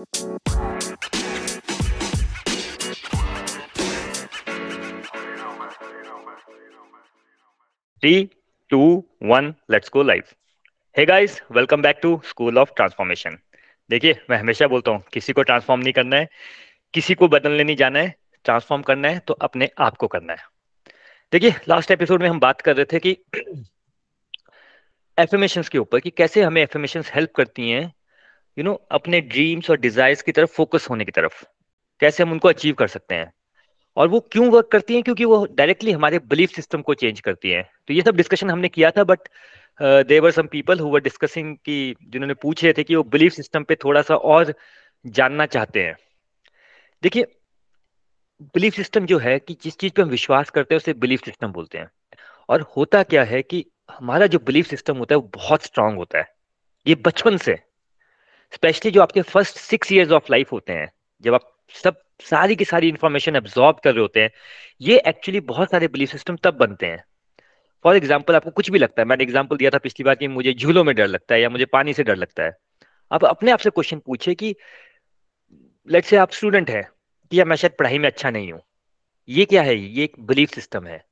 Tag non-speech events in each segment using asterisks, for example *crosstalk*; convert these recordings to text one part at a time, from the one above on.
Three, two, one, let's go live. Hey guys, welcome back to School of Transformation. देखिए मैं हमेशा बोलता हूँ किसी को ट्रांसफॉर्म नहीं करना है किसी को बदलने नहीं जाना है ट्रांसफॉर्म करना है तो अपने आप को करना है देखिए लास्ट एपिसोड में हम बात कर रहे थे कि *clears throat* एफर्मेशंस के ऊपर कि कैसे हमें एफर्मेशंस हेल्प करती हैं यू नो अपने ड्रीम्स और डिजायर्स की तरफ़ फोकस होने की तरफ़। कैसे हम उनको अचीव कर सकते हैं? और वो क्यों वर्क करती हैं? क्योंकि वो डायरेक्टली हमारे बिलीफ सिस्टम को चेंज करती हैं। तो ये सब डिस्कशन हमने किया था but there were some people who were discussing कि जिन्होंने पूछ रहे थे कि वो बिलीफ सिस्टम पे थोड़ा सा और जानना चाहते हैं। देखिए बिलीफ सिस्टम जो है कि जिस चीज़ पे हम विश्वास करते हैं, उसे बिलीफ सिस्टम बोलते हैं। और होता क्या है कि हमारा जो बिलीफ सिस्टम होता है, वो बहुत स्ट्रांग होता है। ये बचपन से। स्पेशली जो आपके first six years of life होते हैं जब आप सब सारी की सारी इंफॉर्मेशन एब्जॉर्ब कर रहे होते हैं ये एक्चुअली बहुत सारे बिलीफ सिस्टम तब बनते हैं। फॉर एग्ज़ाम्पल आपको कुछ भी लगता है मैंने एग्ज़ाम्पल दिया था पिछली बार कि मुझे झूलों में डर लगता है या मुझे पानी से डर लगता है। आप अपने आप से क्वेश्चन पूछे कि लेट से आप स्टूडेंट हैं कि मैं शायद पढ़ाई में अच्छा नहीं हूँ ये क्या है? ये एक बिलीफ सिस्टम है।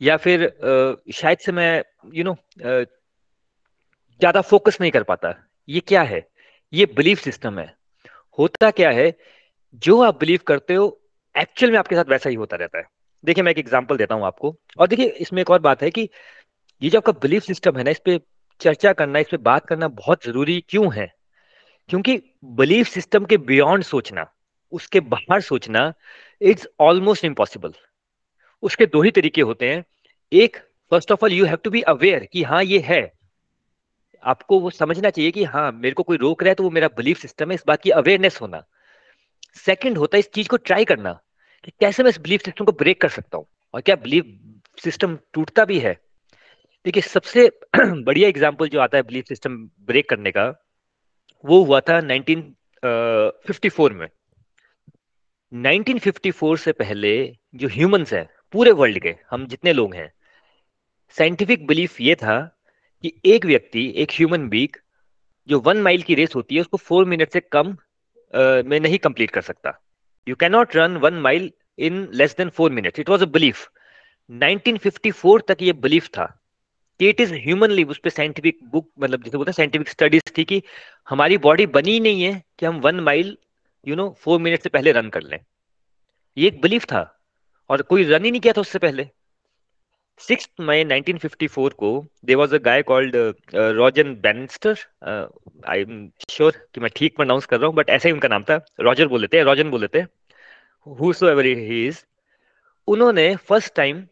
या फिर आ, शायद से मैं यू नो ज़्यादा फोकस नहीं कर पाता ये क्या है? ये बिलीफ सिस्टम है। होता क्या है, जो आप बिलीव करते हो एक्चुअल में आपके साथ वैसा ही होता रहता है। देखिए, मैं एक एग्जांपल देता हूँ आपको। और देखिए, इसमें एक और बात है कि ये जो आपका बिलीफ सिस्टम है ना, इस पर चर्चा करना, इस पर बात करना बहुत ज़रूरी क्यों है? क्योंकि बिलीफ सिस्टम के बियॉन्ड सोचना, उसके बाहर सोचना इट्स ऑलमोस्ट इम्पॉसिबल उसके दो ही तरीके होते हैं। एक first of all you have to be aware कि हाँ ये है। आपको वो समझना चाहिए कि हाँ मेरे को कोई रोक रहा है तो वो मेरा बिलीफ सिस्टम है, इस बात की अवेयरनेस होना। सेकंड होता है इस चीज़ को ट्राई करना कि कैसे मैं इस बिलीफ सिस्टम को ब्रेक कर सकता हूँ? और क्या बिलीफ सिस्टम टूटता भी है? देखिए, सबसे *clears throat* बढ़िया एग्ज़ाम्पल जो आता है बिलीफ सिस्टम ब्रेक करने का, वो हुआ था 1954 में। 1954 से पहले जो ह्यूमंस हैं, पूरे वर्ल्ड के, हम जितने लोग हैं साइंटिफिक बिलीफ ये था कि एक व्यक्ति, एक ह्यूमन बीक जो वन माइल की रेस होती है, उसको फोर मिनट से कम में नहीं कंप्लीट कर सकता। You cannot run one mile in less than four minute it was a belief 1954 तक ये बिलीफ था कि इट इज़ ह्यूमनली उस पर साइंटिफिक बुक मतलब जैसे बोलते हैं साइंटिफिक स्टडीज़ थी कि हमारी बॉडी बनी नहीं है कि हम one mile you know four minute से पहले रन कर लें। ये एक बिलीफ था। और कोई रन ही नहीं किया था उससे पहले। सिक्स मई 1954 को there was a guy called Roger Bannister I am sure कि मैं ठीक प्रोनाउंस कर रहा हूँ बट ऐसे ही उनका नाम था। रॉजर बोल हैं रॉजन बोल हैं हु। सो एवर ही इज़ उन्होंने फ़र्स्ट टाइम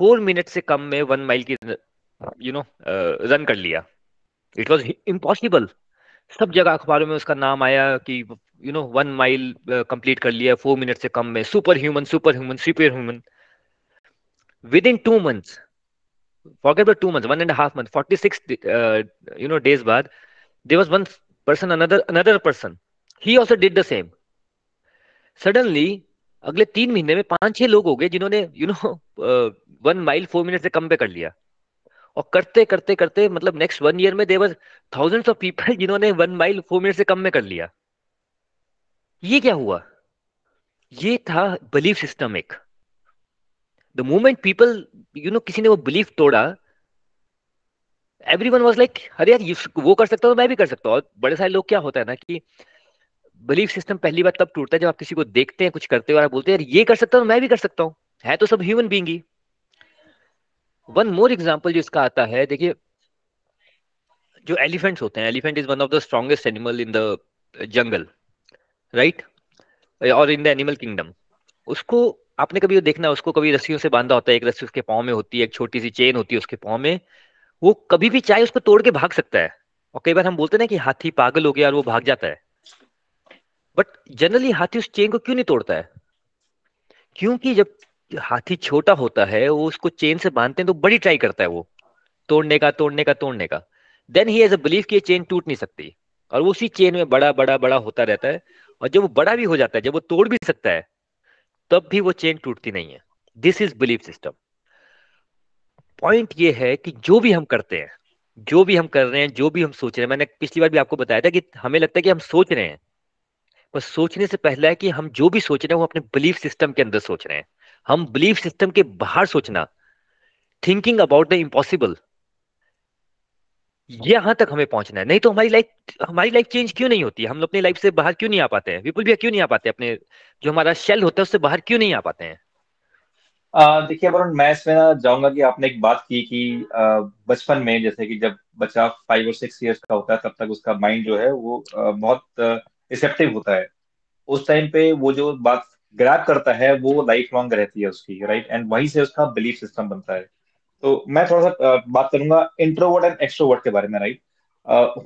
फोर मिनट से कम में वन माइल की यू नो रन कर लिया। इट वॉज़ इम्पॉसिबल सब जगह अखबारों में उसका नाम आया कि you know one mile complete कर लिया फोर मिनट से कम में। Super human super human super human within two months forget about two months one and a half months 46 uh, you know days बाद there was one person another another person he also did the same suddenly अगले तीन महीने में पाँच छह लोग हो गए जिन्होंने you know one mile four minute से कम पे कर लिया और करते करते करते मतलब नेक्स्ट वन ईयर में there were thousands of people जिन्होंने वन माइल फोर मिनट से कम में कर लिया ये क्या हुआ ये था बिलीफ सिस्टम एक the moment people you know किसी ने वो बिलीफ तोड़ा एवरी वन वॉज़ लाइक अरे यार वो कर सकता हूँ मैं भी कर सकता हूँ। बड़े सारे लोग क्या होता है ना कि बिलीफ सिस्टम पहली बार तब टूटता है जब आप किसी को देखते हैं, कुछ करते हो और बोलते हैं, यार, ये कर सकता हूँ, मैं भी कर सकता हूँ। है तो सब ह्यूमन बींग ही। वन मोर एग्ज़ाम्पल जो इसका आता है, देखिए, जो एलिफेंट्स होते हैं elephant is one of the strongest animal in the jungle right और इन द एनिमल किंगडम उसको आपने कभी वो देखना उसको कभी रस्सियों से बांधा होता है, एक रस्सी उसके पाँव में होती है, एक छोटी सी चेन होती है उसके पाँव में, वो कभी भी चाहे उसको तोड़ के भाग सकता है। और कई बार हम बोलते ना कि हाथी पागल हो गया और वो भाग जाता है। बट जनरली हाथी उस चेन को क्यों नहीं तोड़ता है? क्योंकि जब हाथी छोटा होता है, वो उसको चेन से बांधते हैं तो बड़ी ट्राई करता है वो, तोड़ने का तोड़ने का तोड़ने का। Then he as a believe कि ये चेन टूट नहीं सकती। और वो उसी चेन में बड़ा बड़ा बड़ा होता रहता है। और जब वो बड़ा भी हो जाता है, जब वो तोड़ भी सकता है तब भी वो चेन टूटती नहीं है। This is belief system point ये है कि जो भी हम करते हैं, जो भी हम कर रहे हैं, जो भी हम सोच रहे हैं, मैंने पिछली बार भी आपको बताया था कि हमें लगता है कि हम सोच रहे हैं। पर सोचने से पहला है कि हम जो भी सोच रहे हैं, वो अपने बिलीफ सिस्टम के अंदर सोच रहे हैं। हम बिलीफ सिस्टम के बाहर सोचना थिंकिंग अबाउट द इम्पॉसिबल यहाँ तक हमें पहुँचना है। नहीं तो हमारी लाइफ हमारी लाइफ चेंज क्यों नहीं होती? हम लोग अपनी लाइफ से बाहर क्यों नहीं आ पाते हैं? विपुल भैया क्यों नहीं आ पाते अपने, जो हमारा शेल होता है, उससे बाहर क्यों नहीं आ पाते हैं? देखिए वरुण मैं इसमें ना जाऊँगा कि आपने एक बात की कि बचपन में जैसे कि जब बच्चा फाइव और सिक्स इयर्स का होता है, तब तक उसका माइंड जो है, वो बहुत रिसेप्टिव होता है। उस टाइम पे वो जो बात ग्रैप करता है, वो लाइफ लॉन्ग रहती है उसकी राइट एंड वहीं से उसका बिलीफ सिस्टम बनता है। तो मैं थोड़ा सा बात करूँगा इंट्रोवर्ट एंड एक्सट्रोवर्ट के बारे में राइट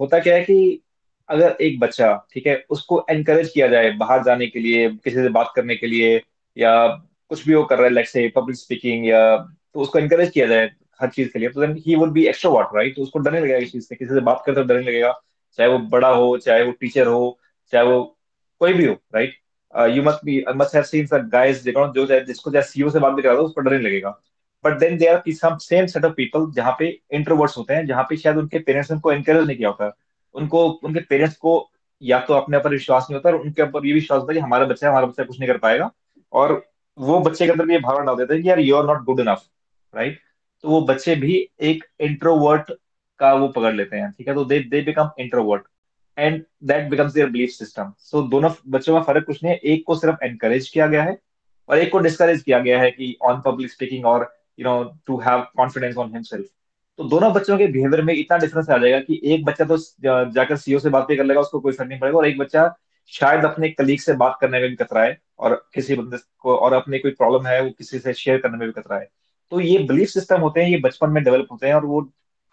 होता क्या है कि अगर एक बच्चा, ठीक है, उसको एनकरेज किया जाए बाहर जाने के लिए, किसी से बात करने के लिए, या कुछ भी वो कर रहा है लेट्स से पब्लिक स्पीकिंग या तो उसको एनकरेज किया जाए हर चीज़ के लिए तो then he would be extrovert right तो उसको डरने लगेगा इस चीज़ से, किसी से बात करते तो डरने लगेगा, चाहे वो बड़ा हो, चाहे वो टीचर हो, चाहे वो कोई भी हो right you must be must have seen guys जो जिसको, चाहे सीईओ से बात भी करा दो, उसको डरने लगेगा। But then there are some same set of people जहाँ पे इंट्रोवर्ट्स होते हैं, जहाँ पे शायद उनके पेरेंट्स उनको एनकरेज नहीं किया होता। उनको, उनके पेरेंट्स को या तो अपने ऊपर विश्वास नहीं होता और उनके ऊपर ये विश्वास होता है कि हमारा बच्चा हमारा बच्चा कुछ नहीं कर पाएगा। और वो बच्चे के अंदर भी ये भावना डाल देते हैं कि यार you are not good enough right तो वो बच्चे भी एक इंट्रोवर्ट का वो पकड़ लेते हैं, ठीक है? तो they they become introvert and that becomes their belief system so दोनों बच्चों में फ़र्क कुछ नहीं है। एक को सिर्फ़ एनकरेज किया गया है और एक को डिस्करेज किया गया है कि ऑन पब्लिक स्पीकिंग और you know to have confidence on himself तो दोनों बच्चों के बिहेवियर में इतना डिफरेंस आ जाएगा कि एक बच्चा तो जाकर सीईओ से बात कर लेगा, उसको कोई फ़र्क नहीं पड़ेगा, और एक बच्चा शायद अपने कलीग से बात करने में भी कतराए और किसी बंदे को, और अपने कोई प्रॉब्लम है, वो किसी से शेयर करने में भी कतराए तो ये बिलीफ सिस्टम होते हैं, ये बचपन में डेवलप होते हैं, और वो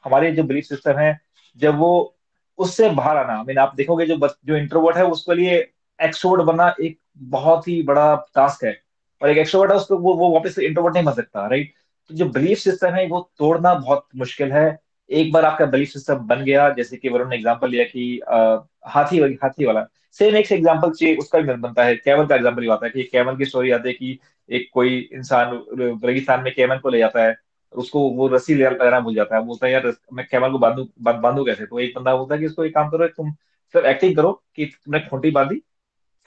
हमारे जो बिलीफ सिस्टम है, जब वो उससे बाहर आना मीन आप देखोगे जो जो इंट्रोवर्ट है, उसके लिए एक्सट्रोवर्ट बनना एक बहुत ही बड़ा टास्क है, और एक एक्सट्रोवर्ट है, उसको वो वो वापस इंट्रोवर्ट नहीं बन सकता राइट तो जो बिलीफ सिस्टम है, वो तोड़ना बहुत मुश्किल है। एक बार आपका बिलीफ सिस्टम बन गया, जैसे कि वरुण ने एग्ज़ाम्पल लिया कि हाथी हाथी वाला। सेम एक एग्जांपल चाहिए उसका भी बनता है। कैमल का एग्ज़ाम्पल आता है कि कैमल की स्टोरी आती है कि एक कोई इंसान, रेगिस्तान में कैमल को ले जाता है उसको वो रस्सी लगाना भूल जाता है। बोलता है, यार, मैं कैमल को बांधू बांधू कैसे? तो एक बंदा बोलता है कि इसको एक काम करो, तुम सिर्फ़ एक्टिंग करो कि तुमने खूंटी बांधी,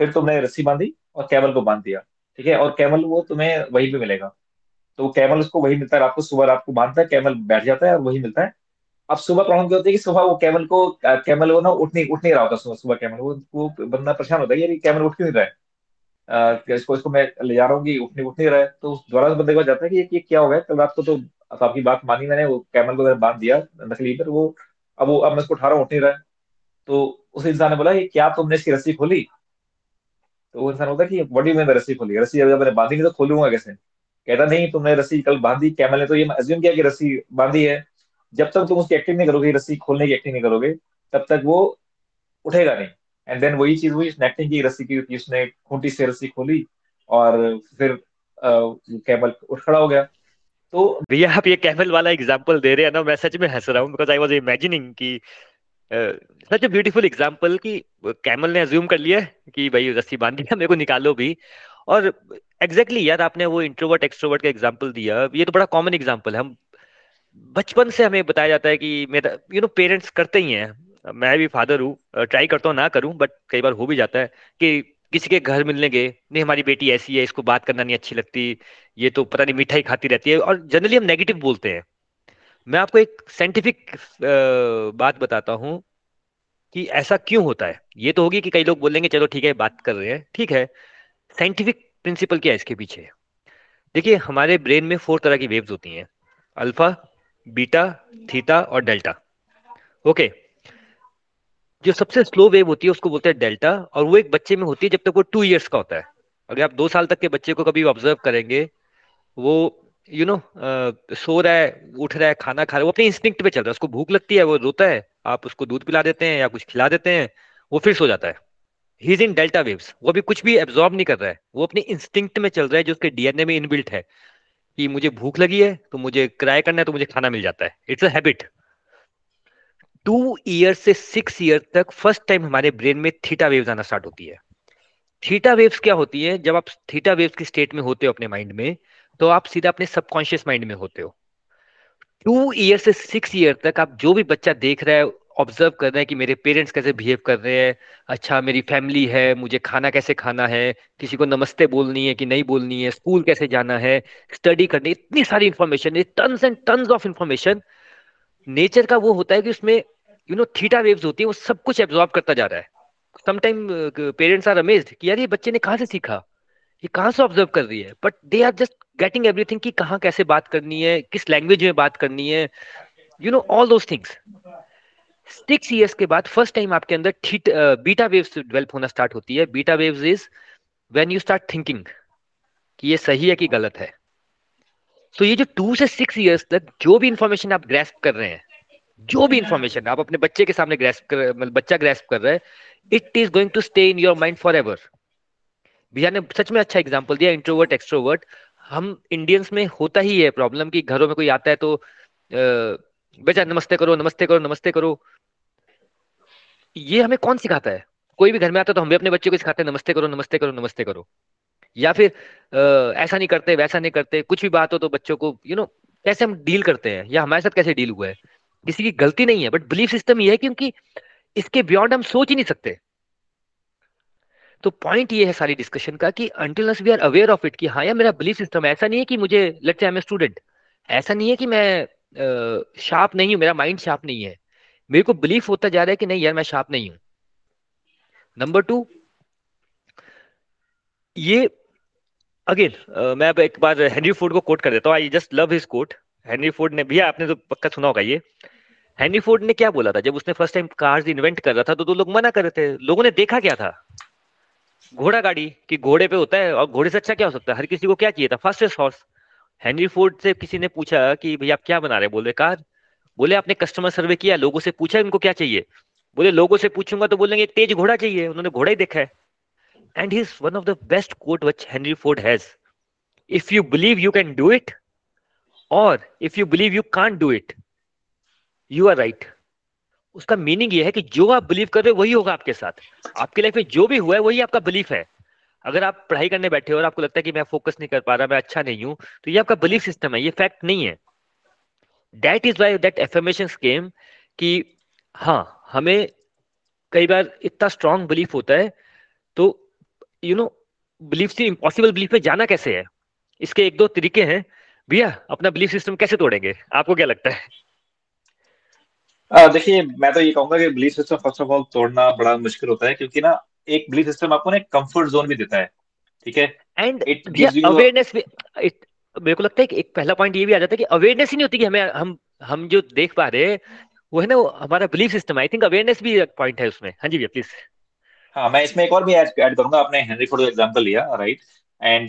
फिर तुमने रस्सी बांधी और कैमल को बाँध दिया। ठीक है? और कैमल वो तुम्हें वहीं पे मिलेगा। तो कैमल उसको वही मिलता है रात को सुबह रात को बांधता है कैमल बैठ जाता है और वही मिलता है। अब सुबह प्रॉब्लम क्या होती है कि सुबह वो कैमल को कैमल वो ना उठ नहीं उठ नहीं रहा होता सुबह सुबह कैमल वो वो बंदा परेशान होता है यार कैमल उठ क्यों नहीं रहा है? इसको इसको मैं ले जा रहा हूँ कि उठ नहीं रहा है? तो उस उस बंदे को जाता है कि ये, क्या हो गया? कल रात को तो आपकी बात मानी मैंने वो कैमल को मैंने बाँध दिया नकली पर वो अब वो अब मैं इसको उठा रहा हूँ उठ नहीं रहा है। तो उस इंसान ने बोला कि क्या तुमने इसकी रस्सी खोली? तो वो इंसान होता है कि व्हाट डू मैं रस्सी खोली? रस्सी अगर मैंने बांधी नहीं तो खोलूँगा कैसे? कहता नहीं, तुमने रस्सी कल बांधी, कैमल ने तो ये अज्यूम किया कि रस्सी बांधी है। जब तक तुम उसकी एक्टिंग नहीं करोगे, रस्सी खोलने की एक्टिंग नहीं करोगे, तब तक वो उठेगा नहीं। एंड देन वही चीज़ हुई, उसने एक्टिंग की, रस्सी की उसने खूंटी से रस्सी खोली और फिर कैमल उठ खड़ा हो गया। तो भैया, आप ये कैमल वाला एग्जांपल दे रहे हैं ना, मैं सच में हंस रहा हूँ बिकॉज़ आई वाज इमेजिनिंग कि सच ए ब्यूटीफुल एग्जांपल कि कैमल ने अज्यूम कर लिया कि भाई रस्सी बाँध दिया मेरे को निकालो भी। और एग्जैक्टली exactly, यार, आपने वो इंट्रोवर्ट एक्सट्रोवर्ट का एग्जांपल दिया। ये तो बड़ा कॉमन एग्जांपल है। हम बचपन से हमें बताया जाता है कि मेरा यू नो पेरेंट्स करते ही हैं। मैं भी फादर हूँ ट्राई करता हूँ, ना करूँ बट कई बार हो भी जाता है कि किसी के घर मिलने गए, नहीं, हमारी बेटी ऐसी है, इसको बात करना नहीं अच्छी लगती, ये तो पता नहीं मिठाई खाती रहती है। और जनरली हम नेगेटिव बोलते हैं। मैं आपको एक साइंटिफिक बात बताता हूँ कि ऐसा क्यों होता है। ये तो होगी कि कई लोग बोलेंगे, चलो, ठीक है, बात कर रहे हैं। ठीक है। साइंटिफिक प्रिंसिपल क्या है इसके पीछे? देखिए हमारे ब्रेन में फोर तरह की वेव्स होती हैं। अल्फ़ा बीटा थीटा और डेल्टा। ओके। जो सबसे स्लो वेव होती है उसको बोलते हैं डेल्टा और वो एक बच्चे में होती है जब तक वो टू इयर्स का होता है। अगर आप दो साल तक के बच्चे को कभी ऑब्ज़र्व करेंगे वो यू you नो know, सो रहा है उठ रहा है खाना खा रहा है वो अपने इंस्टिंक्ट पे चल रहा है। उसको भूख लगती है वो रोता है आप उसको दूध पिला देते हैं या कुछ खिला देते हैं वो फिर सो जाता है। He is in delta waves वो अभी कुछ भी एब्जॉर्ब नहीं कर रहा है। वो अपने इंस्टिंक्ट में चल रहा है, जो उसके डीएनए में इनबिल्ट है, कि मुझे भूख लगी है तो मुझे क्राई करना है तो मुझे खाना मिल जाता है। It's a habit two year से सिक्स ईयर तक फ़र्स्ट टाइम हमारे ब्रेन में थीटा वेव्स आना स्टार्ट होती है। थीटा वेव्स क्या होती है? जब आप थीटा वेव्स की स्टेट में होते हो अपने माइंड में तो आप सीधा अपने सबकॉन्शियस माइंड में होते हो। टू ईयर से सिक्स ईयर तक आप जो भी बच्चा देख रहा है ऑब्ज़र्व कर रहे हैं कि मेरे पेरेंट्स कैसे बिहेव कर रहे हैं। अच्छा मेरी फैमिली है, मुझे खाना कैसे खाना है? किसी को नमस्ते बोलनी है कि नहीं बोलनी है? स्कूल कैसे जाना है? स्टडी करनी इतनी सारी information tons and tons of information nature का वो होता है कि उसमें यू नो थीटा वेव्स होती है, वो सब कुछ एब्जॉर्ब करता जा रहा है। समटाइम पेरेंट्स आर अमेज्ड कि यार ये बच्चे ने कहाँ से सीखा? ये कहाँ से ऑब्ज़र्व कर रही है? But they are just getting everything कि कहाँ कैसे बात करनी है, किस लैंग्वेज में बात करनी है? You know all those things six years के बाद फ़र्स्ट टाइम आपके अंदर बीटा वेव्स डेवलप होना स्टार्ट होती है। Beta waves is when you start thinking कि ये सही है कि गलत है। तो ये जो टू से सिक्स ईयर्स तक जो भी इंफॉर्मेशन आप ग्रेस्प कर रहे हैं, जो भी इंफॉर्मेशन आप अपने बच्चे के सामने ग्रेस्प कर मतलब बच्चा ग्रेस्प कर रहा है it is going to stay in your mind forever भैया ने सच में अच्छा एग्ज़ाम्पल दिया इंट्रोवर्ट एक्सट्रोवर्ट हम इंडियंस में होता ही है प्रॉब्लम कि घरों में कोई आता है तो बेचा नमस्ते करो नमस्ते करो नमस्ते करो। ये हमें कौन सिखाता है? कोई भी घर में आता है तो हम भी अपने बच्चे को सिखाते हैं नमस्ते करो नमस्ते करो नमस्ते करो। या फिर आ, ऐसा नहीं करते वैसा नहीं करते कुछ भी बात हो तो बच्चों को यू you नो know, कैसे हम डील करते हैं या हमारे साथ कैसे डील हुआ है? किसी की गलती नहीं है बट बिलीफ सिस्टम ये है क्योंकि इसके बियॉन्ड हम सोच ही नहीं सकते। तो पॉइंट ये है सारी डिस्कशन का कि until we are aware of it कि हाँ यार मेरा बिलीफ सिस्टम ऐसा नहीं है कि मुझे लेट्स आई एम स्टूडेंट ऐसा नहीं है कि मैं शार्प नहीं हूँ मेरा माइंड शार्प नहीं है। मेरे को बिलीफ होता जा रहा है कि नहीं यार मैं शार्प नहीं हूँ। नंबर टू ये अगेन uh, मैं अब एक बार हेनरी फोर्ड को कोट कर देता हूँ। I just love his quote Henry Ford ने भैया आपने तो पक्का सुना होगा ये। हेनरी फोर्ड ने क्या बोला था? जब उसने फ़र्स्ट टाइम कार्स इन्वेंट कर रहा था तो, तो लोग मना कर रहे थे। लोगों ने देखा क्या था? घोड़ा गाड़ी कि घोड़े पे होता है और घोड़े से अच्छा क्या हो सकता है? हर किसी को क्या चाहिए था? फास्टेस्ट हॉर्स हेनरी फोर्ड से किसी ने पूछा कि भैया आप क्या बना रहे बोल रहे कार. बोले, आपने कस्टमर सर्वे किया, लोगों से पूछा इनको क्या चाहिए? बोले, लोगों से पूछूँगा तो बोलेंगे, तेज घोड़ा चाहिए, उन्होंने घोड़ा ही देखा है. And he is one of the best quote which Henry Ford has if you believe you can do it और if you believe you can't do it you are right उसका मीनिंग ये है कि जो आप बिलीव कर रहे हो, वही होगा आपके साथ। आपकी लाइफ में जो भी हुआ है, वही आपका बिलीफ है। अगर आप पढ़ाई करने बैठे हो और आपको लगता है कि मैं फोकस नहीं कर पा रहा, मैं अच्छा नहीं हूँ तो ये आपका बिलीफ सिस्टम है, ये फैक्ट नहीं है। That is why that affirmation scam कि हाँ हमें कई बार इतना स्ट्रांग बिलीफ होता है तो यू नो बिलीफ से इम्पॉसिबल बिलीफ में जाना कैसे है? इसके एक दो तरीके हैं। भैया अपना बिलीफ सिस्टम कैसे तोड़ेंगे? आपको क्या लगता है? देखिए मैं तो ये कहूँगा कि belief system first of all तोड़ना बड़ा मुश्किल होता है क्योंकि ना एक बिलीफ सिस्टम आपको ना कंफर्ट जोन भी देता है ठीक है? एंड इट अवेयरनेस मेरे को लगता है कि एक पहला पॉइंट ये भी आ जाता है कि अवेयरनेस ही नहीं होती कि हमें हम हम जो देख पा रहे वो है ना हमारा belief system I think awareness भी एक पॉइंट है उसमें। हाँ जी भैया प्लीज़ हाँ मैं इसमें एक और भी ऐड करूँगा। आपने हेनरी फोर्ड का एग्जांपल लिया राइट एंड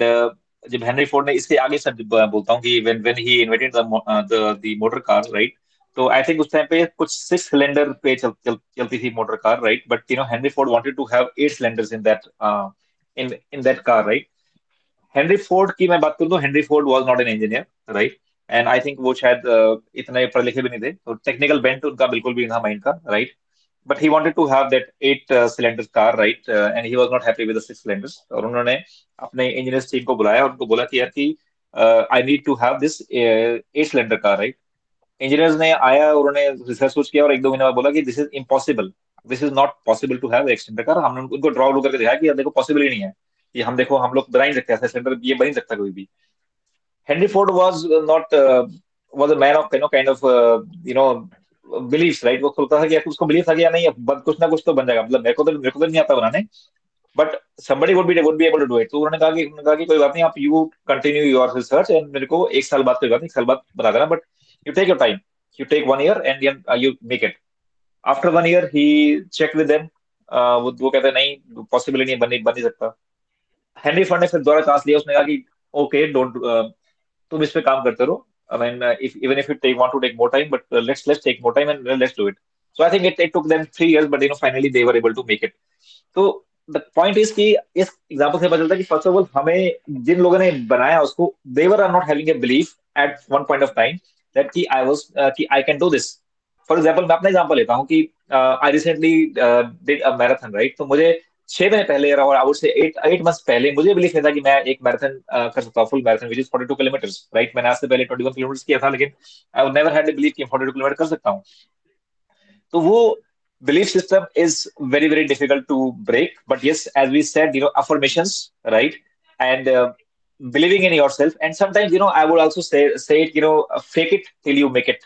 जब हेनरी फोर्ड ने इसके आगे सब बोलता हूँ कि when when he invented the the motor car right तो आई थिंक उस टाइम पे कुछ सिक्स सिलेंडर पे चल, चल, चलती थी motor car right but you know Henry Ford wanted to have eight cylinders in that in in that car right Henry Ford की मैं बात करूँ तो Henry Ford was not an engineer right and I think वो शायद uh, इतने पढ़े लिखे भी नहीं थे। तो टेक्निकल बेंट उनका बिल्कुल भी था माइंड का right but he wanted to have that eight cylinder car right and he was not happy with six cylinders और उन्होंने अपने इंजीनियर्स टीम को बुलाया और उनको बोला कि यार कि I need to have this eight cylinder car right engineers ने आया उन्होंने रिसर्च सोच किया और एक दो महीने बाद बोला कि this is impossible this is not possible to have extender car हमने उनको ड्रॉ करके दिखाया कि देखो पॉसिबल ही नहीं है। कि हम देखो हम लोग बना ही सकते हैं एक्सटेंडर ये बन ही सकता कोई भी। Henry Ford was not was a man of kind of kind of you know believes right वो सोचता था कि उसको बिलीव था कि या नहीं कुछ ना कुछ तो बन जाएगा। मतलब मेरे को तो मेरे को तो नहीं आता बनाने। But somebody would be would be able to do it. तो उन्होंने कहा कि उन्होंने कहा कि कोई बात नहीं आप you continue your research and मेरे को एक साल बाद कोई बात नहीं साल बाद बता देना। But you take your time. You take one year and then uh, you make it. After one year he checked with them. Uh, वो वो कहते नहीं पॉसिबल नहीं बन नहीं बन नहीं सकता। हेनरी फंड ने फिर दोबारा चांस लिया, उसने कहा कि ओके डोंट uh, तुम इस पे काम करते रहो। I mean if even if you take want to take more time but let's let's take more time and let's do it so I think it take took them 3 years but you know finally they were able to make it तो the point is कि इस example से पता चलता है कि first of all हमें जिन लोगों ने बनाया उसको they were are not having a belief at one point of time that कि आई वाज uh, कि I can do this for example मैं अपना एग्जांपल लेता हूँ कि I recently did a marathon right तो मुझे छह महीने पहले और आई से एट एट मंथ पहले मुझे बिलीफ नहीं था कि मैं एक मैराथन uh, कर सकता हूँ full marathon which is forty two kilometer right मैंने आज से पहले ट्वेंटी वन किलोमीटर किया था, लेकिन आई नेवर हैड बिलीव कि फोर्टी टू किलोमीटर कर सकता हूँ। तो वो belief system is very very difficult to break but yes as we said you know affirmation right and believing in yourself and sometimes you know I would also say you know fake it till you make it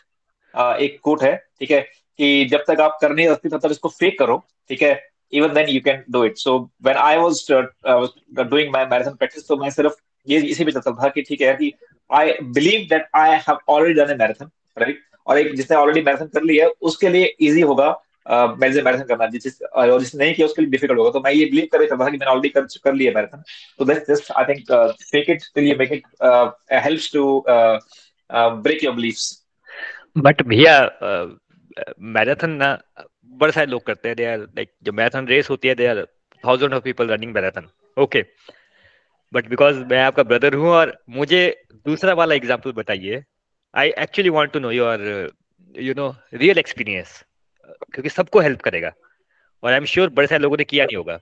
एक quote है, ठीक है, कि जब तक आप करने तब तक इसको फेक करो, ठीक है? Even then you can do it so when I was doing my marathon practice तो मैं सिर्फ़ ये इसी पे चलता था कि ठीक है कि I believe that I have already done a marathon right और एक जिसने ऑलरेडी मैराथन कर लिया है, उसके लिए इजी होगा मेरे मैराथन करना जिस, और जिसने नहीं किया, उसके लिए डिफ़िकल्ट होगा। तो मैं ये बिलीव कर रहा था कि मैंने ऑलरेडी कर कर लिया मैराथन तो that's just I think fake it till you make it helps to break your beliefs but भैया मैराथन ना बड़े सारे लोग करते हैं दे आर लाइक जो मैराथन रेस होती है they are thousand of people running marathon okay but because मैं आपका ब्रदर हूँ और मुझे दूसरा वाला एग्ज़ाम्पल बताइए I actually want to know your you know real experience क्योंकि सबको हेल्प करेगा। और आई एम श्योर बड़े सारे लोगों ने किया नहीं होगा।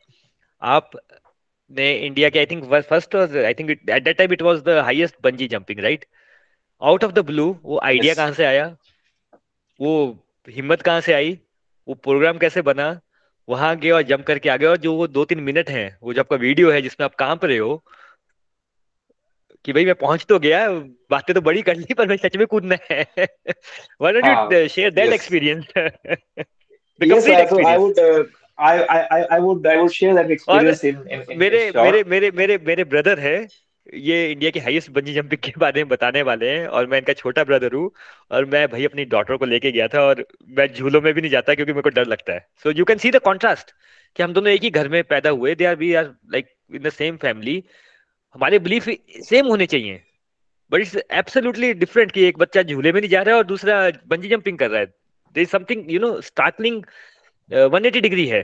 आप ने इंडिया के I think first I think at that time it was the highest bungee jumping right out of the blue वो आइडिया yes. कहाँ से आया? वो हिम्मत कहाँ से आई? वो प्रोग्राम कैसे बना वहाँ गए और जंप करके आ गए। और जो वो दो तीन मिनट है वो जो आपका वीडियो है जिसमें आप काँप रहे हो कि भाई मैं पहुँच तो गया बातें तो बड़ी कर ली पर मैं सच में कूदना है। Why don't you share that experience. I would uh, I, I I would I would share that experience in, in, in मेरे मेरे मेरे मेरे मेरे ब्रदर है ये इंडिया की हाईएस्ट बंजी जंपिंग के बारे में बताने वाले हैं और मैं इनका छोटा ब्रदर हूँ और मैं भाई अपनी डॉटर को लेके गया था और मैं झूलों में भी नहीं जाता क्योंकि मेरे को डर लगता है। So you can see the contrast कि हम दोनों एक ही घर में पैदा हुए they are we are like in the same family हमारे बिलीफ सेम होने चाहिए बट इट्स एब्सोल्युटली डिफरेंट कि एक बच्चा झूले में नहीं जा रहा है और दूसरा बंजी जंपिंग कर रहा है। There is something you know startling 180 degree है।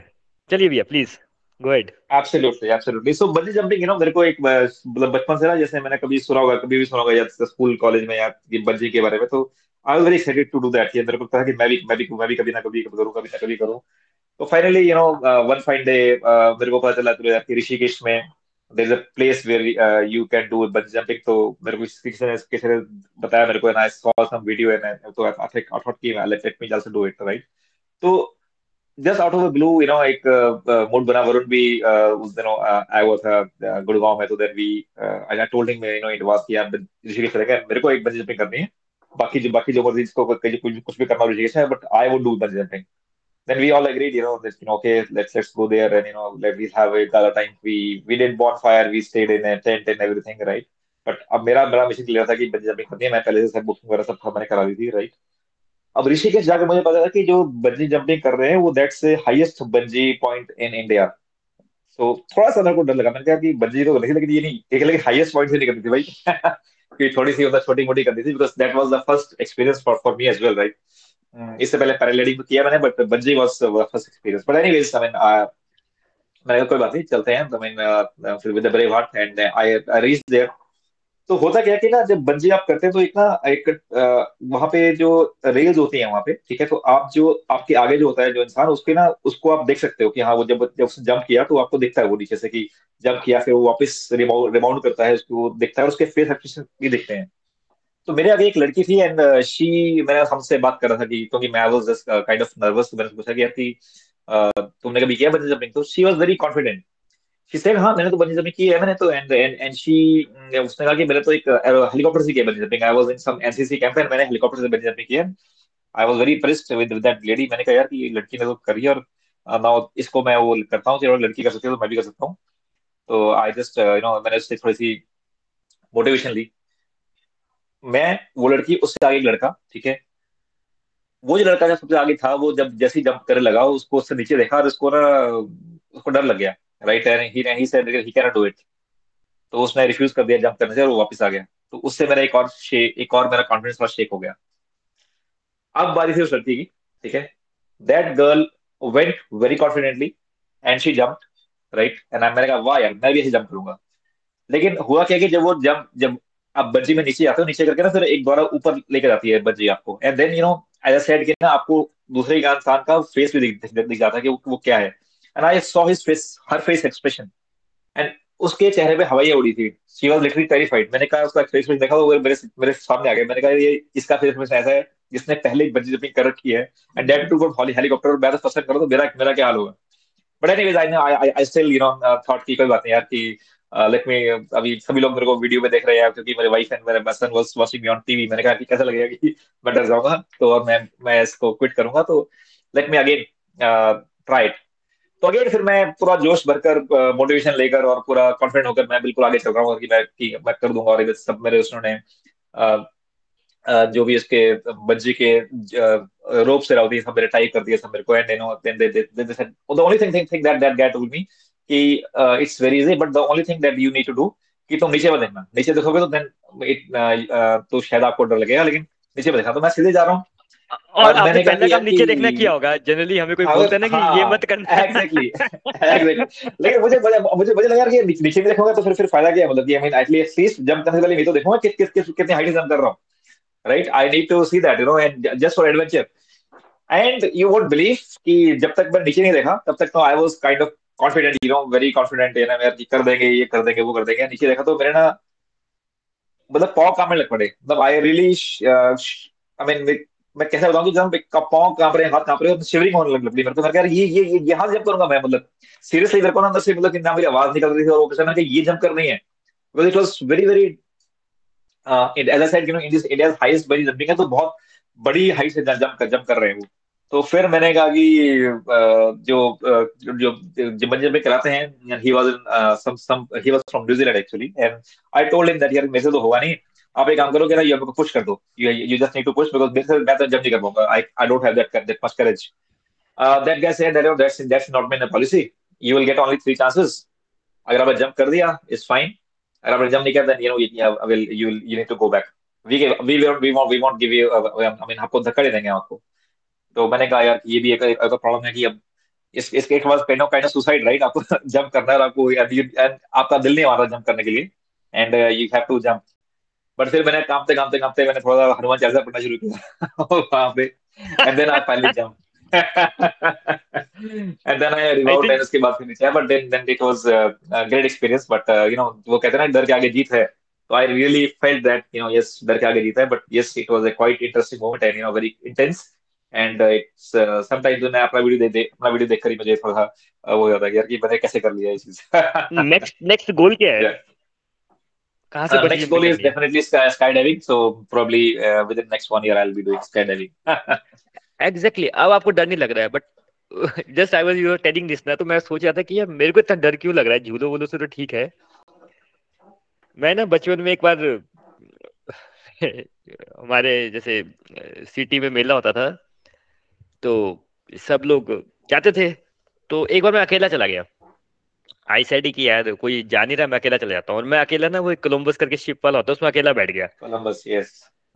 चलिए भैया please go ahead absolutely absolutely so bungee jumping you know मेरे को एक मतलब बचपन से ना जैसे मैंने कभी सुना होगा कभी भी सुना होगा या स्कूल कॉलेज में या बंजी के बारे में तो I was very excited to do that ये मेरे को था कि मैं भी मैं भी मैं भी कभी ना कभी करूँ कभी ना कभी करूँ। तो finally you know one fine day मेरे को पता चला कि ऋषिकेश में there's a place where uh, you can do bungee jumping तो मेरे को किसी ने किसी ने बताया मेरे को and I saw some video and तो I think I thought कि let, let me also do it तो just out of the blue you know एक uh, uh, मूड बना, वरुण भी uh, उस दिन आई वाज गुड़गांव में तो then we I I told him you know it was कि आप ऋषिकेश रहेगा मेरे को एक बंजी जंपिंग करनी है। बाकी जो बाकी जो मर्ज़ी, जिसको कुछ कुछ भी करना ऋषिकेश है but I would do bungee jumping then we all agreed you know this you know okay let's let's go there and you know let we have a gala time we we did bonfire we stayed in a tent and everything right but अब मेरा मेरा mission clear था कि bungee jumping करनी है। मैं पहले से सब बुकिंग वगैरह सब मैंने करा ली थी राइट right? अब ऋषिकेश जाकर मुझे पता था कि जो बंजी जंपिंग कर रहे हैं वो that's highest bungee point in India so थोड़ा सा मेरे को डर लगा। मैंने कहा कि बंजी तो थी लेकिन ये नहीं। एक लेकिन हाईएस्ट पॉइंट से नहीं करनी थी भाई। *laughs* कि थोड़ी सी मतलब छोटी मोटी करती थी because that was the first experience for for me as well right इससे पहले पैराग्लाइडिंग किया मैंने but bungee was first experience but anyways I mean मैंने कोई बात नहीं चलते हैं। आई मीन फिर with the brave heart and I reach there तो होता क्या कि ना जब बंजी आप करते हैं तो एक ना एक वहाँ पे जो रेल्स होती है वहाँ पे ठीक है? तो आप जो आपके आगे जो होता है जो इंसान उसके ना उसको आप देख सकते हो कि हाँ वो जब जब उसने जंप किया तो आपको दिखता है वो नीचे से कि जंप किया फिर वो वापस रिबाउंड करता है उसको दिखता है और उसके फेस एक्सप्रेशन भी दिखते हैं। तो मेरे आगे एक लड़की थी एंड शी uh, मैंने हमसे बात कर रहा था कि क्योंकि मैं was just kind of nervous मैंने पूछा कि कि uh, तुमने कभी किया बंजी जंपिंग तो she was very confident she said हाँ मैंने तो बंजी जंपिंग की है मैंने तो एंड एंड एंड शी उसने कहा कि मैंने तो एक हेलीकॉप्टर uh, से किया bungee jumping I was in some NCC camp and मैंने हेलीकॉप्टर से बंजी जंपिंग किया I was very impressed with that lady मैंने कहा यार कि लड़की ने तो करी और नाउ इसको मैं वो करता हूँ कि लड़की कर सकती है तो मैं भी कर सकता हूँ। तो आई जस्ट यू नो मैंने उससे थोड़ी सी मोटिवेशन ली। मैं वो लड़की उससे आगे लड़का ठीक है? वो जो लड़का जब सबसे आगे था वो जब जैसे जंप करने लगा उसको उससे नीचे देखा और उसको ना उसको डर लग गया। Right he he said he can do it तो उसने रिफ्यूज कर दिया जंप करने से और वो वापस आ गया। तो उससे मेरा एक और एक और मेरा कॉन्फिडेंस और शेक हो गया। अब बारी थी उस लड़की की ठीक है? That girl went very confidently and she jump right and मैंने कहा वाह यार मैं भी ऐसे जंप करूँगा। लेकिन हुआ क्या कि जब वो जंप जब आप बज्जी में नीचे जाते हो नीचे करके ना फिर एक बार ऊपर लेकर जाती है बज्जी आपको। And then you know as said कि ना आपको दूसरे इंसान का फेस भी दिख, दिख, दिख जाता है कि वो, वो क्या है। And I saw his face her face expression and उसके चेहरे पे हवाइयाँ उड़ी थी। शी वॉज़ लिटरली टेरिफाइड मैंने कहा, उसका फेस देखा तो मेरे मेरे सामने आ गया। मैंने कहा, ये, इसका फेस ऐसा है, जिसने पहले बंजी जंपिंग कर रखी है। And that too good helicopter और मैं तो करो तो मेरा मेरा क्या हाल होगा? But anyways I I I still you know thought की कोई बात नहीं यार कि लेट मी अभी सभी लोग मेरे को वीडियो में देख रहे हैं क्योंकि मेरे वाइफ एंड मेरे son was watching me on TV मैंने कहा कि कैसा लगेगा कि मैं डर जाऊँगा। तो और मैं मैं इसको क्विट करूँगा। तो let me again try it तो अगेन फिर मैं पूरा जोश भरकर मोटिवेशन uh, लेकर और पूरा कॉन्फिडेंट होकर मैं बिल्कुल आगे चल रहा हूँ कि मैं कि मैं कर दूँगा और सब मेरे uh, जो भी इसके बज्जी के रोप से रहा सब मेरे टाइप कर दिए सब मेरे को and no then they they they said the only thing thing that that get told me कि it's very easy but the only thing that you need to do कि तुम नीचे में देखना। नीचे देखोगे तो देन इट तो शायद आपको डर लगेगा लेकिन नीचे में देखा तो मैं सीधे जा रहा हूँ और आपने पहले काम नीचे देखना किया होगा? जनरली हमें कोई बोलता है ना कि ये हाँ, मत करना। एग्जैक्टली एग्जैक्टली लेकिन मुझे मुझे मुझे लगा कि नीचे में देखूँगा तो फिर फिर फ़ायदा क्या है? मतलब कि आई मीन एटलीस्ट जंप करने वाली मैं तो देखूँगा किस किस किस कितनी हाइट जंप कर रहा हूँ। Right I need to see that you know and just for adventure and you won't believe कि जब तक मैं नीचे नहीं देखा तब तक तो I was kind of confident you know very confident है ना यार कर देंगे ये कर देंगे वो कर देंगे। नीचे देखा तो मेरे ना मतलब पाव कांपने लग पड़े। मतलब आई रियली आई मीन मैं कैसे बताऊँ कि जब पाँव काँप रहे हाथ काँप रहे शिवरिंग होने लग मेरे को यार ये ये ये यहाँ जंप करूँगा मैं मतलब सीरियसली मेरे को ना अंदर से मतलब कि ना मेरी आवाज़ निकल रही थी और वो कि ये जंप करनी है। Because it was very very as I said you know in this India's highest बड़ी जंपिंग है तो बहुत बड़ी हाइट से जंप कर जंप कर रहे हैं वो। तो फिर मैंने कहा कि जो जो जिमन जंपिंग कराते हैं he was some some he was from New Zealand actually and I told him that यार मेरे से तो होगा नहीं। आप एक काम करो कि ना ये पुश कर दो। You just need to push because मेरे से मैं तो जंप नहीं कर पाऊँगा I I don't have that that much courage that guy said that that's that's not policy you will get only three chances अगर आपने जंप कर दिया इज़ फाइन अगर आपने जंप नहीं किया then you know will you you need to go back we we we want we want give you I mean आपको धक्का दे देंगे आपको। तो मैंने कहा, यार, ये भी एक एक प्रॉब्लम है कि अब इस इसके बाद kind of kind of suicide right आपको जंप करना है आपको एंड आपका दिल नहीं आ रहा जंप करने के लिए। And you have to jump but फिर मैंने कामते कामते कामते मैंने थोड़ा सा हनुमान चालीसा पढ़ना शुरू किया। *laughs* वहाँ पे and then I finally jump and then I revived and उसके बाद फिर नीचे but then then it was a, a great experience. But uh, you know वो कहते हैं ना डर के आगे जीत है। So I really felt that you know yes डर के आगे जीत है। But yes it was a quite interesting moment and you know very intense. And it's sometimes मैं अपना वीडियो दे, दे अपना वीडियो देखकर ही मुझे थोड़ा वो हो जाता है यार कि मैंने कैसे कर लिया ये चीज़? नेक्स्ट नेक्स्ट गोल क्या है? कहाँ से goal is definitely sky diving so probably within next one year I will be doing sky diving exactly अब आपको डर नहीं लग रहा है but just I was you are telling this ना तो मैं सोच रहा था कि यार मेरे को इतना डर क्यों लग रहा है? झूलो वूलो से तो ठीक है। मैं ना बचपन में एक बार *laughs* हमारे जैसे सिटी में मेला होता था तो सब लोग जाते थे तो एक बार मैं अकेला चला गया। आई सेड कि यार कोई जा नहीं रहा मैं अकेला चला जाता हूँ। और मैं अकेला ना वो कोलंबस करके शिप वाला होता है उसमें अकेला बैठ गया। कोलंबस यस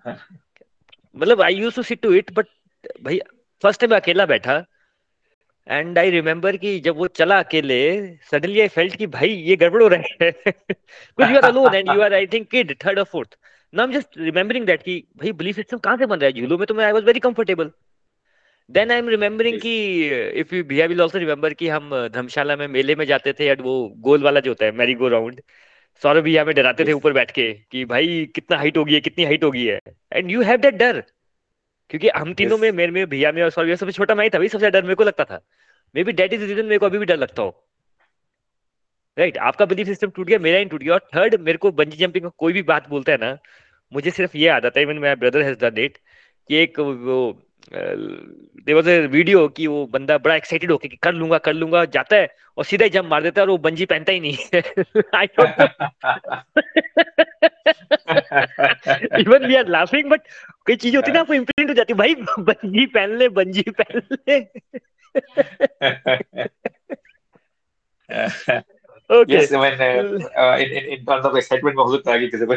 मतलब I use to sit to it but भाई फ़र्स्ट टाइम अकेला बैठा एंड आई रिमेम्बर कि जब वो चला अकेले सडनली आई फेल्ट कि भाई ये गड़बड़ हो रहा है। *laughs* कुछ you are alone and you are I think kid third और fourth now I am just remembering that कि भाई बिलीफ सिस्टम कहाँ से बन रहा है? झूलों में तो मैं I was very comfortable then I am remembering कि इफ़ यू भैया विल आल्सो रिमेम्बर कि हम धर्मशाला में मेले में जाते थे एंड वो गोल वाला जो होता है मैरी गो राउंड सौरभ भैया हमें डराते थे ऊपर बैठ के कि भाई कितना हाइट होगी है कितनी हाइट होगी है। एंड यू हैव दैट डर क्योंकि हम तीनों में मेरे में भैया में और सौरभ सबसे छोटा मैं ही था भाई सबसे डर मेरे को लगता था। Maybe that is reason मेरे को अभी भी डर लगता हो। राइट right, आपका बिलीफ सिस्टम टूट गया मेरा ही टूट गया। और थर्ड मेरे को बंजी जंपिंग में कोई भी बात बोलता है ना मुझे सिर्फ़ ये आता है even my brother has done it कि एक वो देर वॉज़ ए वीडियो कि वो बंदा बड़ा एक्साइटेड होके कि कर लूँगा कर लूँगा जाता है और सीधा ही जंप मार देता है और वो बंजी पहनता ही नहीं even we are laughing but कोई चीज़ होती है ना आपको इम्प्रिंट हो जाती भाई बंजी पहन ले बंजी पहन ले। *laughs* Okay yes, when uh, uh, in, in, in terms of excitement में हो सकता है। कि किसी को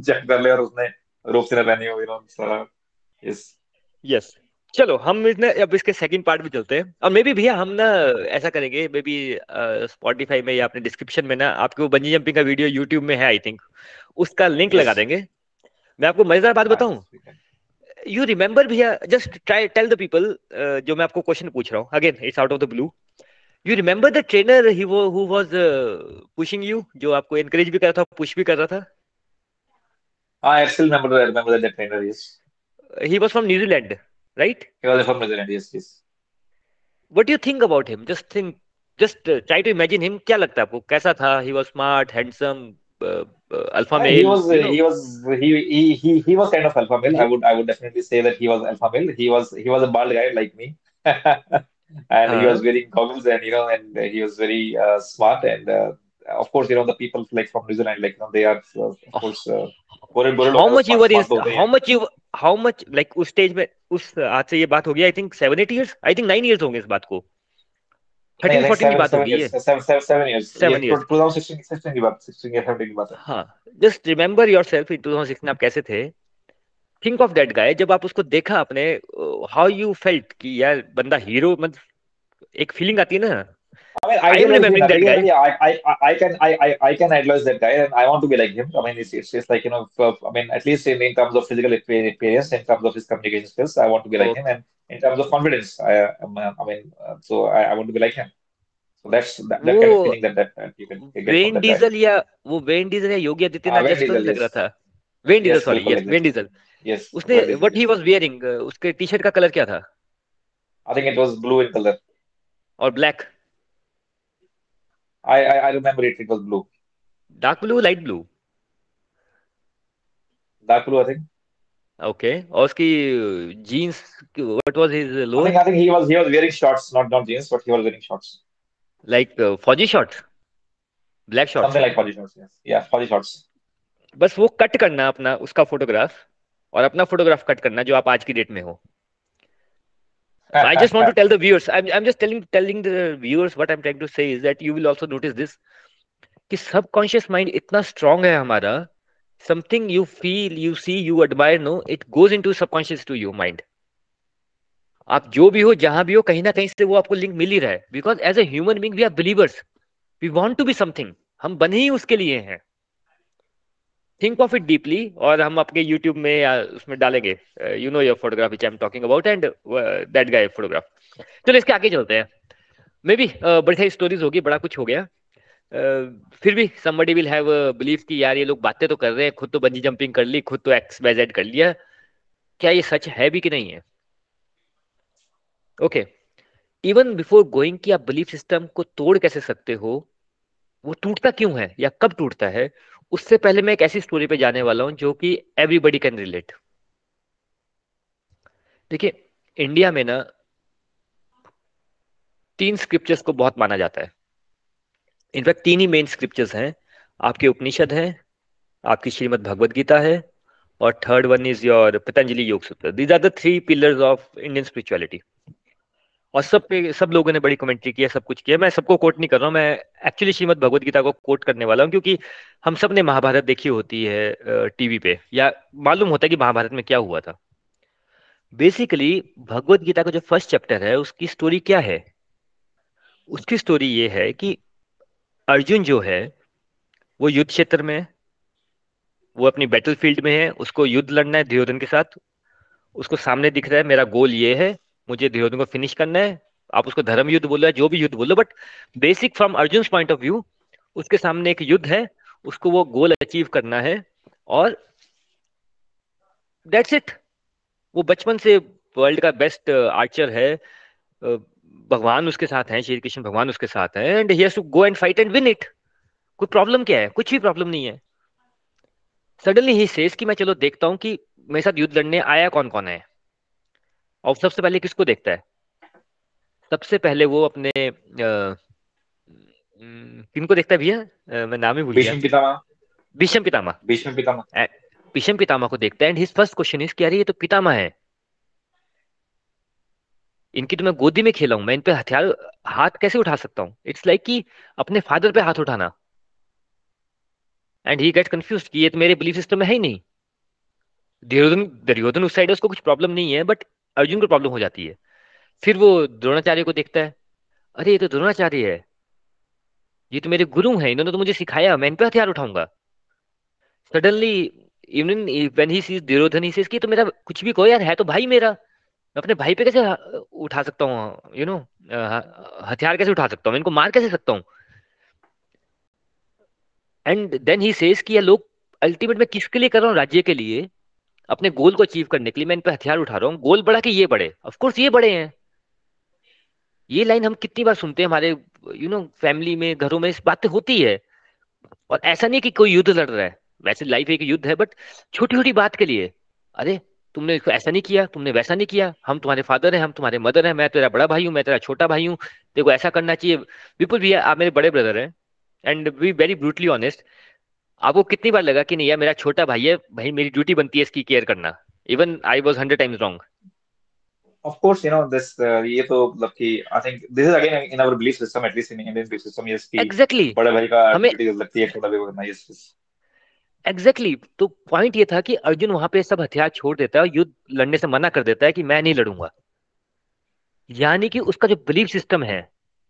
जंप कर ले और उसने रोप से ना पहनी हो you know so yes yes चलो हम इसने अब इसके सेकंड पार्ट में चलते हैं। और मे बी भैया हम ना ऐसा करेंगे मे बी स्पॉटिफाई में या अपने डिस्क्रिप्शन में ना आपके वो बंजी जंपिंग का वीडियो यूट्यूब में है आई थिंक उसका लिंक yes. लगा देंगे। मैं आपको मज़ेदार बात बताऊँ? यू रिमेम्बर भैया just try tell the people जो मैं आपको क्वेश्चन पूछ रहा हूँ। Again it's out of the blue you remember the trainer he वो हु वाज पुशिंग यू जो आपको एनकरेज भी कर रहा था पुश भी कर रहा था? I still remember, I remember that, that trainer, yes. He was from New Zealand Zealand He was from New Zealand, yes, yes. What do you think about him just think just try to imagine him क्या लगता है आपको कैसा था he was smart handsome alpha Uh, he male was, you uh, know he was, he, he, he, he was kind of alpha male. I would, I would definitely say that he was alpha male. He was, he was a bald guy like me, *laughs* and he was हाँ wearing goggles, and you know, and he was very uh, smart. And uh, of course, you know, the people like from New Zealand, like you know, they are, uh, of course, uh, गोरे गोरे लोग how हैं तो much you smart, were how much like उस stage में उस आज से ये बात हो गई I think seven eight years I think nine years होंगे इस बात को। थर्टीन फोर्टीन की बात होगी ये। seven, seven, seven years. ये सेवन इयर्स 2016, 16 की बात, 16 या 17 की बात है. Just remember yourself in 2006 में आप कैसे थे। थिंक ऑफ़ दैट गाय जब आप उसको देखा आपने हाउ यू फेल्ट कि यार बंदा हीरो मतलब एक फीलिंग आती है ना। I mean, I am idealizing, remembering that ideally, guy I, I, I I can, I, I, I can idolize that guy, and I want to be like him. I mean, it's, it's just like you know, for, I mean, at least in, in terms of physical appear- appearance, in terms of his communication skills, I want to be like him, and in terms of confidence, I, um, uh, I mean, uh, so I, I want to be like him. So that's that, that kind of वो feeling that that, that you can you get from Vin that guy. Diesel या वो when Diesel या योगी Ah, Adityanath Vin जैसा तो Diesel, नहीं लग रहा yes, था वेन डीजल yes, सॉरी बिल्कुल yes like Vin that. Diesel Yes, उसने Vin Diesel, what he yes. Was wearing उसके टी शर्ट का कलर क्या था I think it was blue in color. और black I, I, I remember it. It was blue, dark blue light blue dark blue. I think. Okay और उसकी jeans what was his I think I think he was he was wearing shorts, not not jeans, but he was wearing shorts. Like फौजी shorts black shorts Something like body shorts. Yes, yeah, body shorts. बस वो cut करना अपना उसका photograph और अपना photograph cut करना जो आप आज की डेट में हो I just want to tell the viewers. I'm, I'm just telling telling the viewers what I'm trying to say is that you will also notice this कि subconscious mind इतना strong है हमारा something you feel, you see, you admire, no, it goes into subconscious to your mind. आप जो भी हो जहाँ भी हो कहीं ना कहीं से वो आपको लिंक मिल ही रहा है because as a human being we are believers we want to be something हम बने ही उसके लिए हैं थिंक ऑफ़ इट डीपली और हम आपके यूट्यूब में या उसमें डालेंगे। You know your photograph which I am talking about and that guy photograph चलो इसके आगे चलते हैं। मे बी बड़ी सारी स्टोरीज होगी बड़ा कुछ हो गया। Uh, फिर भी somebody will have a belief कि यार ये लोग बातें तो कर रहे हैं खुद तो बंजी जंपिंग कर ली खुद तो एक्स वाई कर लिया। क्या ये सच है भी कि नहीं है? ओके इवन बिफोर गोइंग कि आप बिलीफ सिस्टम को तोड़ कैसे सकते हो वो टूटता क्यों है या कब टूटता है? उससे पहले मैं एक ऐसी स्टोरी पे जाने वाला हूँ जो कि एवरीबडी कैन रिलेट देखिए इंडिया में ना तीन स्क्रिप्चर्स को बहुत माना जाता है. इनफैक्ट तीन ही मेन स्क्रिप्चर्स हैं. आपके उपनिषद हैं, आपकी श्रीमद भगवद गीता है, और third one is your Patanjali Yoga Sutra these are the three pillars of Indian spirituality और सब पे, सब लोगों ने बड़ी कमेंट्री की है, सब कुछ किया मैं सबको कोट नहीं कर रहा हूँ, मैं एक्चुअली श्रीमद भगवद गीता को कोट करने वाला हूँ, क्योंकि हम सबने महाभारत देखी होती है टीवी पे, या मालूम होता है कि महाभारत में क्या हुआ था। बेसिकली भगवद गीता का जो फ़र्स्ट चैप्टर है, उसकी स्टोरी क्या है? उसकी स्टोरी ये है कि अर्जुन जो है, वो युद्ध क्षेत्र में वो अपनी बैटल फ़ील्ड में है, उसको युद्ध लड़ना है दुर्योधन के साथ, उसको सामने दिख रहा है, मेरा गोल ये है मुझे दुर्योधन को फिनिश करना है। आप उसको धर्म युद्ध बोलो जो भी युद्ध बोलो but basic from Arjun point of view उसके सामने एक युद्ध है, उसको वो गोल अचीव करना है, और दैट्स इट वो बचपन से वर्ल्ड का बेस्ट आर्चर है भगवान उसके साथ हैं, श्री कृष्ण भगवान उसके साथ हैं and he to go and fight and win it कोई प्रॉब्लम क्या है? कुछ भी प्रॉब्लम नहीं है। सडनली ही सेज कि मैं, चलो देखता हूँ कि मेरे साथ युद्ध लड़ने आया कौन कौन है? और सबसे पहले किसको देखता है? सबसे पहले वो अपने किनको देखता है भैया? मैं नाम ही भूल गया। पितामह। भीष्म पितामह। भीष्म पितामह। भीष्म पितामह को देखता है। And his first question is कि अरे ये तो पितामह है। इनकी तो मैं गोदी में खेला हूँ। मैं इन पे हथियार हाथ कैसे उठा सकता हूँ? इट्स लाइक कि अपने फादर पे हाथ उठाना। एंड ही गेट कंफ्यूज कि ये तो मेरे बिलीफ सिस्टम में है ही नहीं। दुर्योधन दुर्योधन उस साइड उसको कुछ प्रॉब्लम नहीं है बट अर्जुन को प्रॉब्लम हो जाती है। फिर वो द्रोणाचार्य को देखता है, अरे, ये तो द्रोणाचार्य है। ये तो मेरे गुरु हैं, इन्होंने तो मुझे सिखाया, मैं इन पे हथियार उठाऊँगा। Suddenly even when he sees Duryodhan he says कि तो मेरा कुछ भी कहो यार है तो भाई मेरा। मैं अपने भाई पे कैसे उठा सकता हूँ यू नो हथियार कैसे उठा सकता हूँ इनको मार कैसे सकता हूँ? एंड देन ही सेज कि ये लोग अल्टीमेट में किसके लिए कर रहा हूँ? राज्य के लिए। अपने गोल को अचीव करने के लिए, मैं इन पे हथियार उठा रहा हूँ। गोल बड़ा कि ये बड़े? ऑफ़ कोर्स ये बड़े हैं। ये लाइन हम कितनी बार सुनते हैं हमारे यू नो फैमिली में, घरों में, इस बातें होती है। और ऐसा नहीं कि कोई युद्ध लड़ रहा है। वैसे लाइफ एक युद्ध है बट छोटी छोटी बात के लिए। अरे, तुमने ऐसा नहीं किया, तुमने वैसा नहीं किया। हम तुम्हारे फादर हैं, हम तुम्हारे मदर हैं, मैं तेरा बड़ा भाई हूँ, मैं तेरा छोटा भाई हूँ। देखो, ऐसा करना चाहिए। विपुल भैया, आप मेरे बड़े ब्रदर हैं। And we very brutally honest आपको कितनी बार लगा कि नहीं यार मेरा छोटा भाई है भाई मेरी ड्यूटी बनती है इसकी केयर करना। Even I was hundred times wrong of course you know this uh, ये तो मतलब कि I think this is again in our belief system at least in Indian belief system yes कि एग्जैक्टली बड़े भाई का हमें लगती है छोटा भाई करना yes yes एग्जैक्टली exactly, तो पॉइंट ये था कि अर्जुन वहाँ पे सब हथियार छोड़ देता है और युद्ध लड़ने से मना कर देता है कि मैं नहीं लड़ूँगा। यानी कि उसका जो बिलीफ सिस्टम है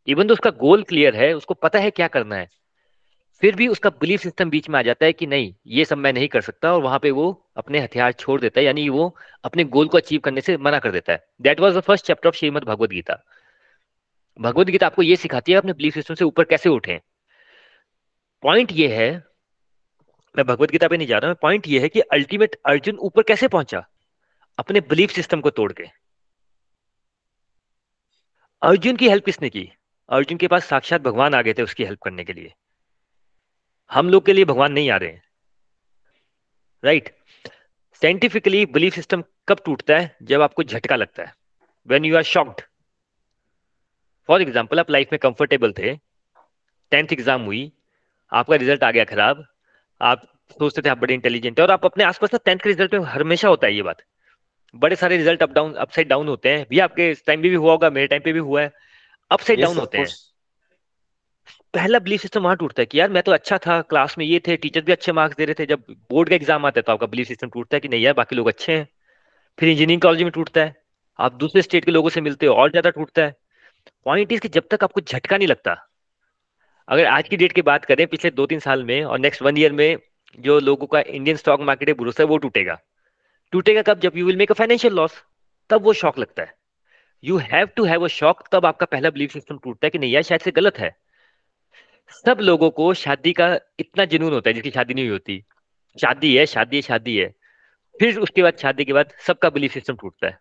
इवन तो उसका गोल क्लियर है उसको पता है क्या करना है फिर भी उसका बिलीफ सिस्टम बीच में आ जाता है कि नहीं, ये सब मैं नहीं कर सकता और वहाँ पे वो अपने हथियार छोड़ देता है, यानी वो अपने गोल को अचीव करने से मना कर देता है। That was the first chapter of Shrimad Bhagavad Gita Bhagavad Gita आपको ये सिखाती है अपने बिलीफ सिस्टम से ऊपर कैसे उठे। पॉइंट ये है, मैं भगवत गीता पे नहीं जा रहा हूँ पॉइंट ये है कि अल्टीमेट अर्जुन ऊपर कैसे पहुँचा? अपने बिलीफ सिस्टम को तोड़ के। अर्जुन की हेल्प किसने की? अर्जुन के पास साक्षात भगवान आ गए थे उसकी हेल्प करने के लिए। हम लोग के लिए भगवान नहीं आ रहे हैं। राइट साइंटिफिकली बिलीफ सिस्टम कब टूटता है? जब आपको झटका लगता है। When you are shocked for example आप लाइफ में कंफर्टेबल थे। टेंथ एग्ज़ाम हुई। आपका रिज़ल्ट आ गया खराब। आप सोचते थे आप बड़े इंटेलिजेंट है। और आप अपने आसपास ना टेंथ के रिज़ल्ट में हमेशा होता है ये बात। बड़े सारे result up down upside down होते हैं। भी आपके टाइम पे भी हुआ होगा मेरे टाइम पे भी हुआ है। अपसाइड डाउन होते हैं। पहला बिलीफ सिस्टम वहाँ टूटता है कि यार मैं तो अच्छा था क्लास में ये थे टीचर भी अच्छे मार्क्स दे रहे थे। जब बोर्ड का एग्ज़ाम आता है तो आपका बिलीफ सिस्टम टूटता है कि नहीं यार, बाकी लोग अच्छे हैं। फिर इंजीनियरिंग कॉलेज में टूटता है। आप दूसरे स्टेट के लोगों से मिलते हो, और ज़्यादा टूटता है। पॉइंट इज़ कि जब तक आपको झटका नहीं लगता, अगर आज की डेट की बात करें, पिछले दो तीन साल में और नेक्स्ट वन ईयर में जो लोगों का इंडियन स्टॉक मार्केट में भरोसा है, वो टूटेगा। टूटेगा कब? जब you will make a financial loss तब वो शॉक लगता है। You have to have a shock तब आपका पहला बिलीफ सिस्टम टूटता है कि नहीं यार, शायद से गलत है। सब लोगों को शादी का इतना जुनून होता है, जिसकी शादी नहीं होती। शादी है शादी है शादी है। फिर उसके बाद, शादी के बाद सबका बिलीफ सिस्टम टूटता है।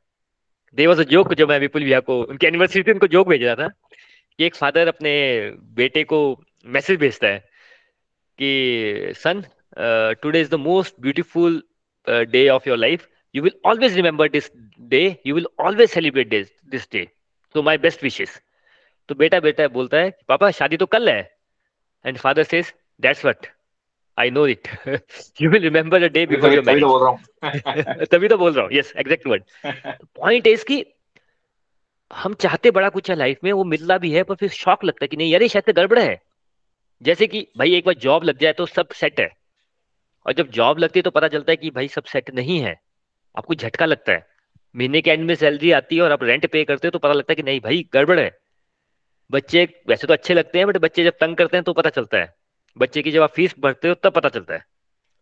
अ जोक जो मैं विपुल भैया को, उनकी एनिवर्सरी पे उनको जोक भेज रहा था कि एक फादर अपने बेटे को मैसेज भेजता है कि son today is the most beautiful day of your life you will always remember this day you will always celebrate this day so my best wishes तो बेटा बेटा बोलता है पापा, शादी तो कल है। And father says, That's what. I know it. *laughs* you will remember the day before your marriage. तभी तो बोल रहा हूँ yes exact word point is कि हम चाहते बड़ा कुछ है लाइफ में वो मिलता भी है पर फिर शौक लगता है कि नहीं यार ये शायद गड़बड़ है। जैसे कि भाई एक बार जॉब लग जाए तो सब सेट है। और जब जॉब लगती है तो पता चलता है कि भाई सब सेट नहीं है। आपको झटका लगता है। महीने के एंड में सैलरी आती है और आप रेंट पे करते हो तो पता लगता है कि नहीं भाई गड़बड़ है। बच्चे वैसे तो अच्छे लगते हैं बट बच्चे जब तंग करते हैं तो पता चलता है। बच्चे की जब आप फ़ीस भरते हो, तब पता चलता है।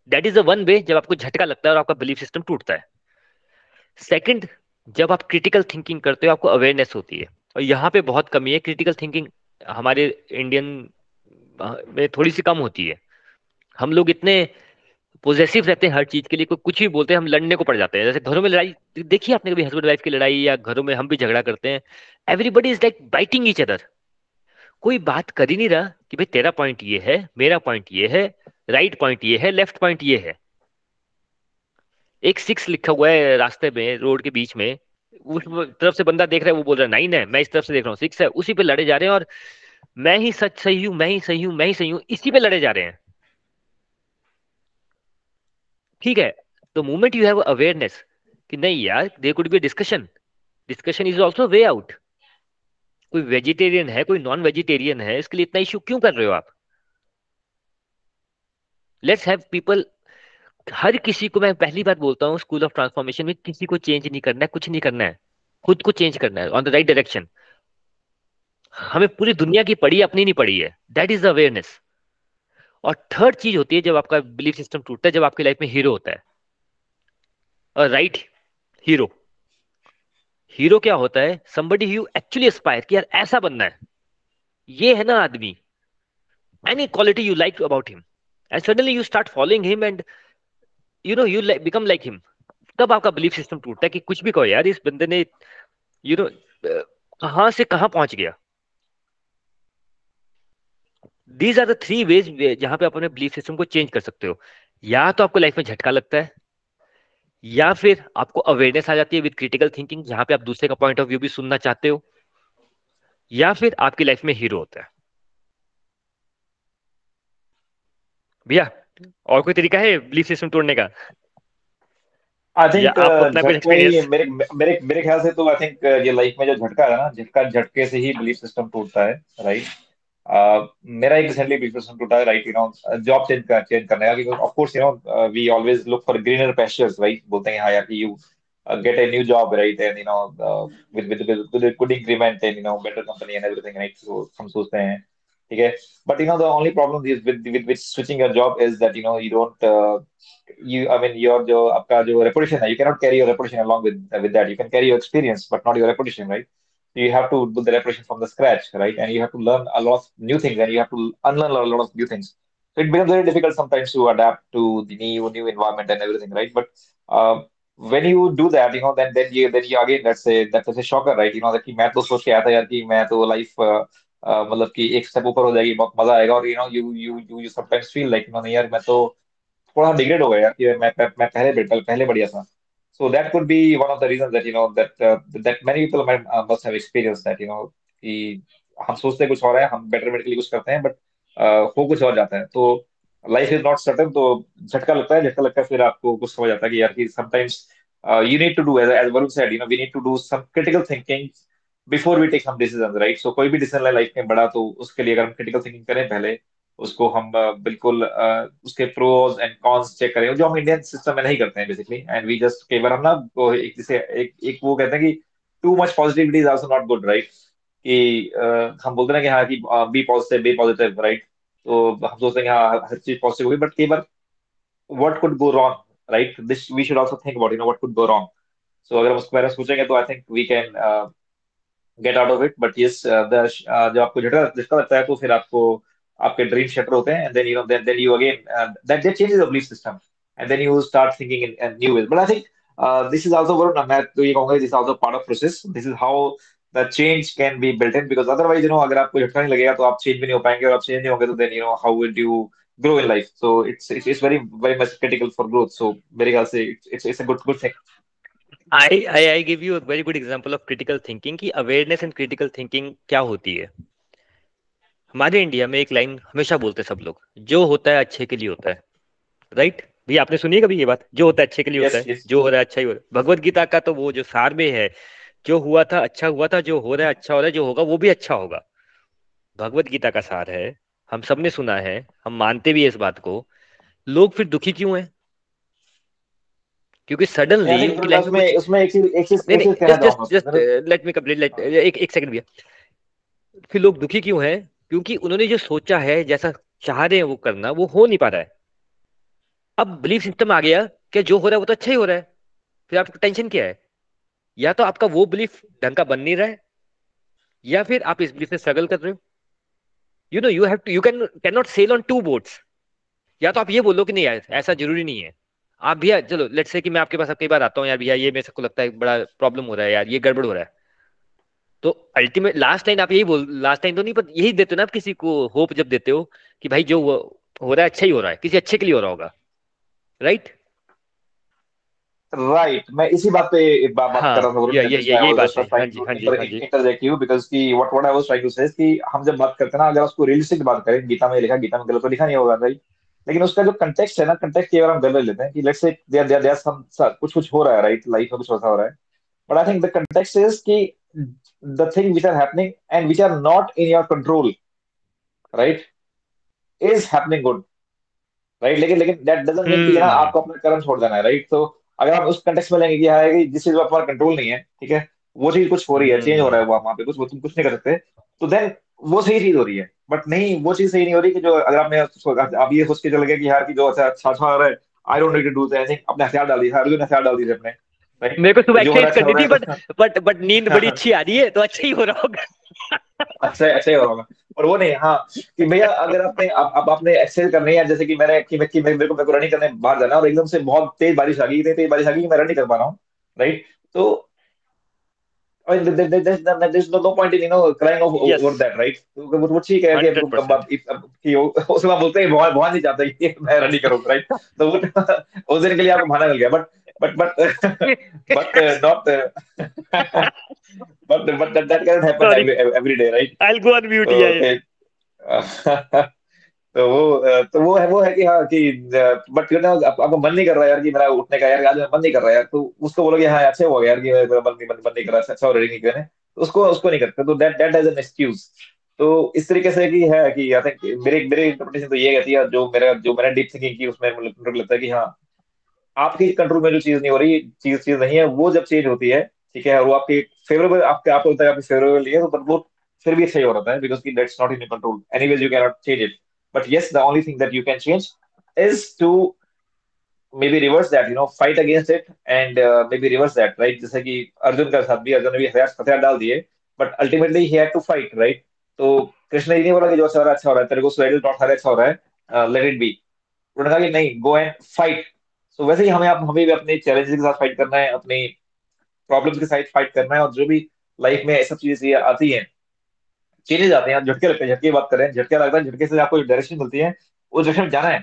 That is the one way जब आपको झटका लगता है और आपका बिलीफ सिस्टम टूटता है। सेकंड जब आप क्रिटिकल थिंकिंग करते हो, आपको अवेयरनेस होती है। और यहाँ पे बहुत कमी है क्रिटिकल थिंकिंग हमारे इंडियन में थोड़ी सी कम होती है। हम लोग इतने पोजेसिव रहते हैं हर चीज़ के लिए, कोई कुछ भी बोलते हैं, हम लड़ने को पड़ जाते हैं। जैसे घरों में लड़ाई, देखिए आपने कभी हस्बैंड वाइफ की लड़ाई या घरों में हम भी झगड़ा करते हैं। Everybody is like biting each other कोई बात कर ही नहीं रहा कि भाई तेरा पॉइंट ये है, मेरा पॉइंट ये है राइट पॉइंट ये है लेफ़्ट पॉइंट ये है। एक सिक्स लिखा हुआ है रास्ते में, रोड के बीच में। उस तरफ़ से बंदा देख रहा है, वो बोल रहा है नाइन है मैं इस तरफ़ से देख रहा हूँ सिक्स है। उसी पे लड़े जा रहे हैं और मैं ही सच सही हूँ, मैं ही सही हूँ, मैं ही सही हूँ, इसी पे लड़े जा रहे हैं। ठीक है तो मोमेंट यू हैव अवेयरनेस कि नहीं यार there could be discussion discussion is also way out कोई वेजिटेरियन है, कोई नॉन वेजिटेरियन है, इसके लिए इतना इशू क्यों कर रहे हो आप? लेट्स हैव पीपल हर किसी को मैं पहली बार बोलता हूँ स्कूल ऑफ़ ट्रांसफॉर्मेशन में किसी को चेंज नहीं करना है, कुछ नहीं करना है। खुद को चेंज करना है ऑन द राइट डायरेक्शन हमें पूरी दुनिया की पड़ी अपनी नहीं पड़ी है। दैट इज़ अवेयरनेस और थर्ड चीज़ होती है, जब आपका बिलीफ सिस्टम टूटता है, जब आपकी लाइफ में हीरो होता है। और राइट हीरो हीरो क्या होता है? Somebody यू एक्चुअली एस्पायर कि यार ऐसा बनना है। ये है ना आदमी। Quality you like about him and suddenly you start following him and you know you like, become like him तब आपका बिलीफ सिस्टम टूटता है कि कुछ भी कहो यार इस बंदे ने यू नो कहाँ से कहाँ पहुँच गया। These are the three ways जहाँ पे आप अपने बिलीफ सिस्टम को चेंज कर सकते हो। या तो आपको लाइफ में झटका लगता है या फिर आपको अवेयरनेस आ जाती है विद क्रिटिकल थिंकिंग जहाँ पे आप दूसरे का पॉइंट ऑफ़ व्यू भी सुनना चाहते हो या फिर आपकी लाइफ में हीरो होता है। भैया और कोई तरीका है बिलीफ सिस्टम तोड़ने का? आई थिंक uh, मेरे मेरे मेरे ख्याल से तो आई थिंक uh, ये लाइफ में जो झटका है ना झटका झटके से ही बिलीफ सिस्टम टूटता है राइट uh, मेरा एक रिसेंटली बिलीफ सिस्टम टूटा है right you know job change कर चेंज करने का because of course you know we always look for greener pastures right बोलते हैं हाँ यार कि you get a new job right and you know uh, with with with a good increment and you know better company and everything right so हम सोचते हैं ठीक है but you know the only problem is with with, with switching your job is that you know you don't uh, you I mean your जो आपका जो reputation है you cannot carry your reputation along with with that you can carry your experience but not your reputation right you have to build the reputation from the scratch right and you have to learn a lot of new things and you have to unlearn a lot of new things so it becomes very difficult sometimes to adapt to the new new environment and everything right but uh, when you do that you know then then you then you again let's say that's a shocker right you know that कि मैं तो सोच के आया था यार कि मैं तो लाइफ मतलब कि एक स्टेप ऊपर हो जाएगी बहुत मजा आएगा और you know you you you you sometimes feel like no यार मैं तो थोड़ा डिग्रेड हो गया यार कि मैं मैं, मैं पहले पहले बढ़िया था so that could be one of the reasons that you know that uh, that many people might, uh, must have experienced that you know कि हम सोचते कुछ और है हम बेटरमेंट के लिए कुछ करते हैं बट uh, हो कुछ और जाता है। तो लाइफ इज़ नॉट सर्टन तो झटका लगता है झटका लगता है फिर आपको कुछ समझ आता है कि यार कि sometimes you need to do as as Varun said you know we need to do some critical thinking before we take some decision right so कोई भी डिसीज़न लाइफ में बड़ा तो उसके लिए अगर हम क्रिटिकल थिंकिंग करें पहले उसको हम बिल्कुल उसके प्रोज एंड कॉन्स चेक करें जो हम इंडियन सिस्टम में नहीं करते हैं बेसिकली एंड वी जस्ट कई बार हम ना एक जैसे एक, एक वो कहते हैं कि too much positivity is also not good right कि हम बोलते हैं कि हाँ कि be positive be positive right तो हम सोचते हैं हाँ हर चीज़ पॉजिटिव होगी बट कई बार what could go wrong right this we should also think about you know what could go wrong so अगर हम उसके बारे में सोचेंगे तो I think we can get out of it but yes जब आपको झटका झटका लगता है तो फिर आपको आपके ड्रीम शटर होते हैं and then you know then then you again that that changes the belief system and then you start thinking in in new ways but I think this is also Varun मैं तो ये कहूँगा this also part of process this is how the change can be built in because otherwise you know अगर आपको झटका नहीं लगेगा तो आप चेंज भी नहीं हो पाएँगे और आप चेंज नहीं होंगे तो then you know how will you grow in life? So it's it's, it's very very much critical for growth. So मेरे ख्याल से it's it's a good good thing. I I give you a very good example of critical thinking कि awareness and critical thinking क्या होती है? हमारे India में एक लाइन हमेशा बोलते हैं सब लोग जो होता है अच्छे के लिए होता है। राइट भैया आपने सुनी कभी ये बात? जो होता है अच्छे के लिए yes, होता है yes. जो हो रहा है अच्छा ही हो रहा है। भगवत गीता का तो वो जो सार में है जो हुआ था अच्छा हुआ था जो हो रहा है अच्छा हो रहा है जो होगा वो भी अच्छा होगा। भगवत गीता का सार है हम सबने सुना है हम मानते भी है इस बात को। लोग फिर दुखी क्यों हैं? क्योंकि सडनली उनकी लाइफ में उसमें एक चीज़ एक चीज़ नहीं नहीं just just let me complete let एक एक सेकंड भैया। फिर लोग दुखी क्यों हैं? क्योंकि उन्होंने जो सोचा है, जैसा चाह रहे हैं वो करना, वो हो नहीं पा रहा है। अब बिलीफ सिस्टम आ गया कि जो हो रहा है वो तो अच्छा ही हो रहा है। फिर आपको टेंशन क्या है? या तो आपका वो बिलीफ ढंग का बन नहीं रहा है, या फिर आप इस बिलीफ में स्ट्रगल कर रहे हो। You know you have to you can can not sail on two boats या तो आप ये बोलो कि नहीं यार, ऐसा ज़रूरी नहीं है। आप भैया, चलो लेट्स से कि मैं आपके पास कई बार आता हूँ, यार भैया, ये मेरे को लगता है बड़ा प्रॉब्लम हो रहा है, यार, ये गड़बड़ हो रहा है। तो अल्टीमेट लास्ट टाइम आप यही बोल लास्ट टाइम तो नहीं पर यही देते हो ना आप किसी को होप जब देते हो कि भाई जो हो रहा है अच्छा ही हो रहा है किसी अच्छे के लिए हो रहा होगा राइट राइट मैं इसी बात पे बात हाँ कर रहा था ये ये ये बात है। हाँ जी हाँ जी हाँ जी। इंटरजेक्ट यू बिकॉज़ की what what I was trying to say कि हम जब बात करते हैं ना अगर उसको रियलिस्टिक बात करें गीता में लिखा गीता में गलत तो लिखा नहीं होगा राइट लेकिन उसका जो कंटेक्स्ट है ना कंटेक्स्ट की अगर हम गलत लेते हैं कि let's say there there there सम कुछ कुछ हो रहा है राइट लाइफ में कुछ ऐसा हो रहा है। But I think the context is कि the thing which are happening and which are not in your control right is happening good right लेकिन लेकिन दैट डजंट मीन कि हम्म आपको अपना कर्म छोड़ देना है राइट तो अगर आप उस कंटेक्स्ट में लेंगे कि है कि जिस चीज़ का हमारा कंट्रोल नहीं है ठीक है? वो चीज़ कुछ हो रही है चेंज हो रहा है वहाँ पे कुछ तुम कुछ नहीं कर सकते तो देन वो सही चीज़ हो रही है। बट नहीं वो चीज़ सही नहीं हो रही कि जो अगर आपने आप ये सोच के चल गए कि यार की जो अच्छा अच्छा अच्छा रहा है I don't need to do anything अपने हथियार डाल दिए अर्जुन हथियार डाल दिए अपने। मेरे को सुबह एक्सरसाइज है अच्छा करनी थी बट बट बट नींद बड़ी अच्छी आ रही है तो अच्छा ही हो रहा होगा। अच्छा अच्छा ही हो रहा होगा। और वो नहीं हाँ कि भैया अगर आपने आप, आप आपने एक्सरसाइज करनी है जैसे कि मैंने कि, मैं, कि मेरे को मेरे को रनिंग करने बाहर जाना और एकदम से बहुत तेज बारिश आ गई इतनी तेज बारिश आ गई कि मैं रन नहीं कर पा रहा हूँ राइट तो I mean, there, there, there's, there's no, no point in you know crying over, yes over that right? वो वो ठीक है कि अब अब कि उसके बाद बोलते हैं बहुत बहुत नहीं चाहता कि मैं रन नहीं करूँ राइट तो वो उस दिन के लिए आपको बहाना मिल गया but but but but not but but that that can happen every every day right? I go on mute या तो okay. Yeah. *laughs* तो वो तो वो है वो है कि हाँ कि बट यू नो आपको मन नहीं कर रहा यार कि मेरा उठने का यार आज मन नहीं कर रहा यार। तो उसको बोलोगे हाँ अच्छा हुआ यार कि मेरा मन नहीं मन, मन नहीं कर रहा अच्छा हो रही नहीं करने तो उसको उसको नहीं करते तो that that as an excuse तो इस तरीके से कि है कि आई थिंक मेरे मेरे इंटरप्रिटेशन तो ये कहती है जो मेरा जो मैंने डीप थिंकिंग की उसमें मेरे लगता है कि हाँ आपकी कंट्रोल में जो चीज़ नहीं हो रही चीज़ चीज़ नहीं है वो जब चेंज होती है ठीक है और वो आपकी फेवरेबल आपके आपको लगता है आपकी फेवरेबल नहीं है तो but वो फिर भी अच्छा ही रहा है बिकॉज़ की that's not in control anyways you can not change it but yes the only thing that you can change is to maybe reverse that you know fight against it and uh, maybe reverse that right? जैसे कि अर्जुन का साथ भी अर्जुन ने भी हथियार हथियार डाल दिए but ultimately he had to fight right तो कृष्ण जी ने बोला कि जो अच्छा हो रहा है अच्छा हो रहा है तेरे को सुसाइडल है अच्छा हो रहा है लेट इट बी उन्होंने कहा कि नहीं गो एंड फाइट सो वैसे ही हमें आप हमें भी अपने चैलेंजेस के साथ फाइट करना है, अपनी प्रॉब्लम्स के साथ फाइट करना है और जो भी लाइफ में ऐसी चीज़ें आती हैं चेंजेस आते हैं, झटके लगते हैं, झटके बात करें झटके लगता है, झटके से आपको डायरेक्शन मिलती है, उस डायरेक्शन में जाना है।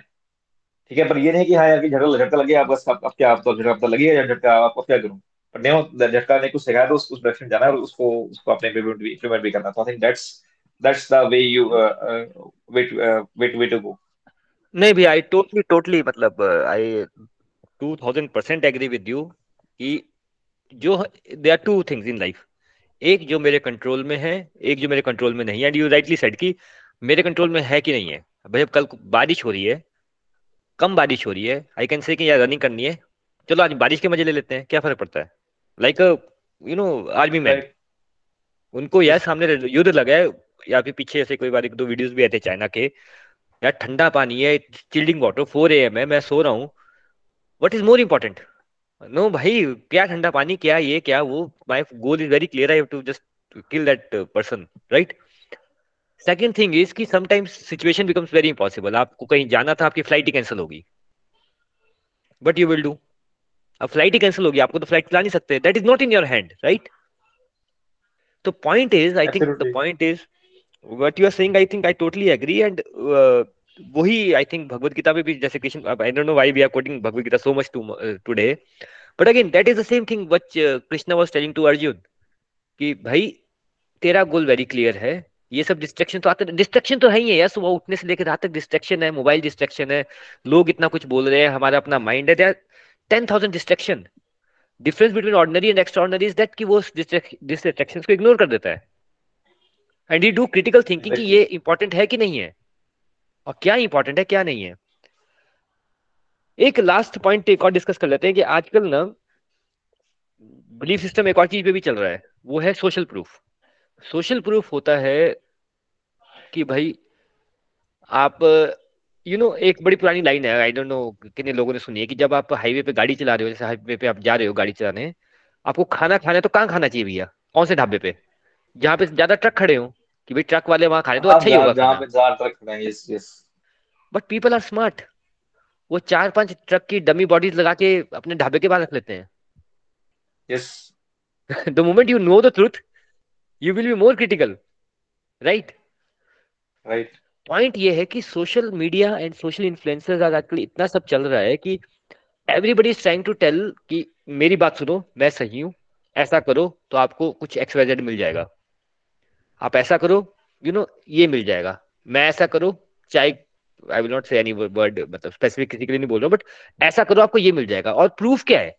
ठीक है, पर ये नहीं कि हाँ यार, कि झटका झटका लग, आप बस अब अब क्या तो झटका पता लगी या झटका आपको क्या करूँ? पर नहीं झटका ने कुछ सिखाया तो उस डायरेक्शन जाना है और उसको उसको अपने इम्प्लीमेंट भी करना तो I think that's that's the way you way way way to go नहीं भी आई टोटली टोटली मतलब I two thousand percent agree with you कि जो they are two things in life एक जो मेरे कंट्रोल में है एक जो मेरे कंट्रोल में नहीं है। एंड यू राइटली सेड कि मेरे कंट्रोल में है कि नहीं है। भाई अब कल बारिश हो रही है कम बारिश हो रही है आई कैन से कि यार रनिंग करनी है। चलो आज बारिश के मज़े ले लेते हैं क्या फ़र्क पड़ता है? Like you know army man उनको यार सामने युद्ध लगा है या फिर पीछे ऐसे कोई बार एक दो वीडियोस भी आए थे चाइना के। यार ठंडा पानी है chilling water four A M है मैं सो रहा हूँ। What is more important no भाई क्या ठंडा पानी क्या ये क्या वो? My goal is very clear I to just kill that person right second thing is कि sometimes situation becomes very impossible आपको कहीं जाना था आपकी फ़्लाइट ही कैंसिल होगी। बट यू विल डू अब फ़्लाइट ही कैंसिल होगी आपको तो फ़्लाइट चला नहीं सकते। That is not in your hand right तो point is I think the point is what you are saying I think I totally agree and वही आई थिंक भगवत गीता में भी जैसे Krishna I don't know why we are quoting Bhagavad Gita so much today but again that is the same thing which Krishna was telling to Arjun कि भाई तेरा गोल very clear है ये सब डिस्ट्रैक्शन तो आते डिस्ट्रैक्शन तो है ही है यार सुबह उठने से लेकर रात तक डिस्ट्रैक्शन है मोबाइल डिस्ट्रैक्शन है लोग इतना कुछ बोल रहे हैं हमारा अपना माइंड है ten thousand distraction difference between ordinary and extraordinary is that कि वो डिस्ट्रैक्शन को इग्नोर कर देता है। And you do critical thinking कि ये इंपॉर्टेंट है कि नहीं है। और क्या इंपॉर्टेंट है क्या नहीं है? एक लास्ट पॉइंट एक और डिस्कस कर लेते हैं कि आजकल ना बिलीफ सिस्टम एक और चीज़ पे भी चल रहा है वो है सोशल प्रूफ सोशल प्रूफ होता है कि भाई आप यू you नो know, एक बड़ी पुरानी लाइन है आई डोंट नो कितने लोगों ने सुनी है कि जब आप हाईवे पे गाड़ी चला रहे हो जैसे हाईवे पे आप जा रहे हो गाड़ी चलाने आपको खाना खाना है तो कहाँ खाना चाहिए भैया? कौन से ढाबे पे? जहाँ पे ज़्यादा ट्रक खड़े हो। कि भाई ट्रक वाले वहाँ खा रहे तो हाँ अच्छा ही होगा जहाँ खाना। पे जहाँ तक खड़ा है yes yes but people are smart वो चार पाँच ट्रक की डमी बॉडीज लगा के अपने ढाबे के बाहर रख लेते हैं। Yes the moment you know the truth you will be more critical right right point ये है कि social media and social influencers आज आजकल इतना सब चल रहा है कि everybody is trying to tell कि मेरी बात सुनो मैं सही हूँ ऐसा करो तो आपको कुछ एक्सवाइजेड मिल जाएगा। आप ऐसा करो यू you नो know, ये मिल जाएगा। मैं ऐसा करो चाहे I will not say any word मतलब स्पेसिफिक किसी के लिए नहीं बोल रहा बट ऐसा करो आपको ये मिल जाएगा। और प्रूफ क्या है?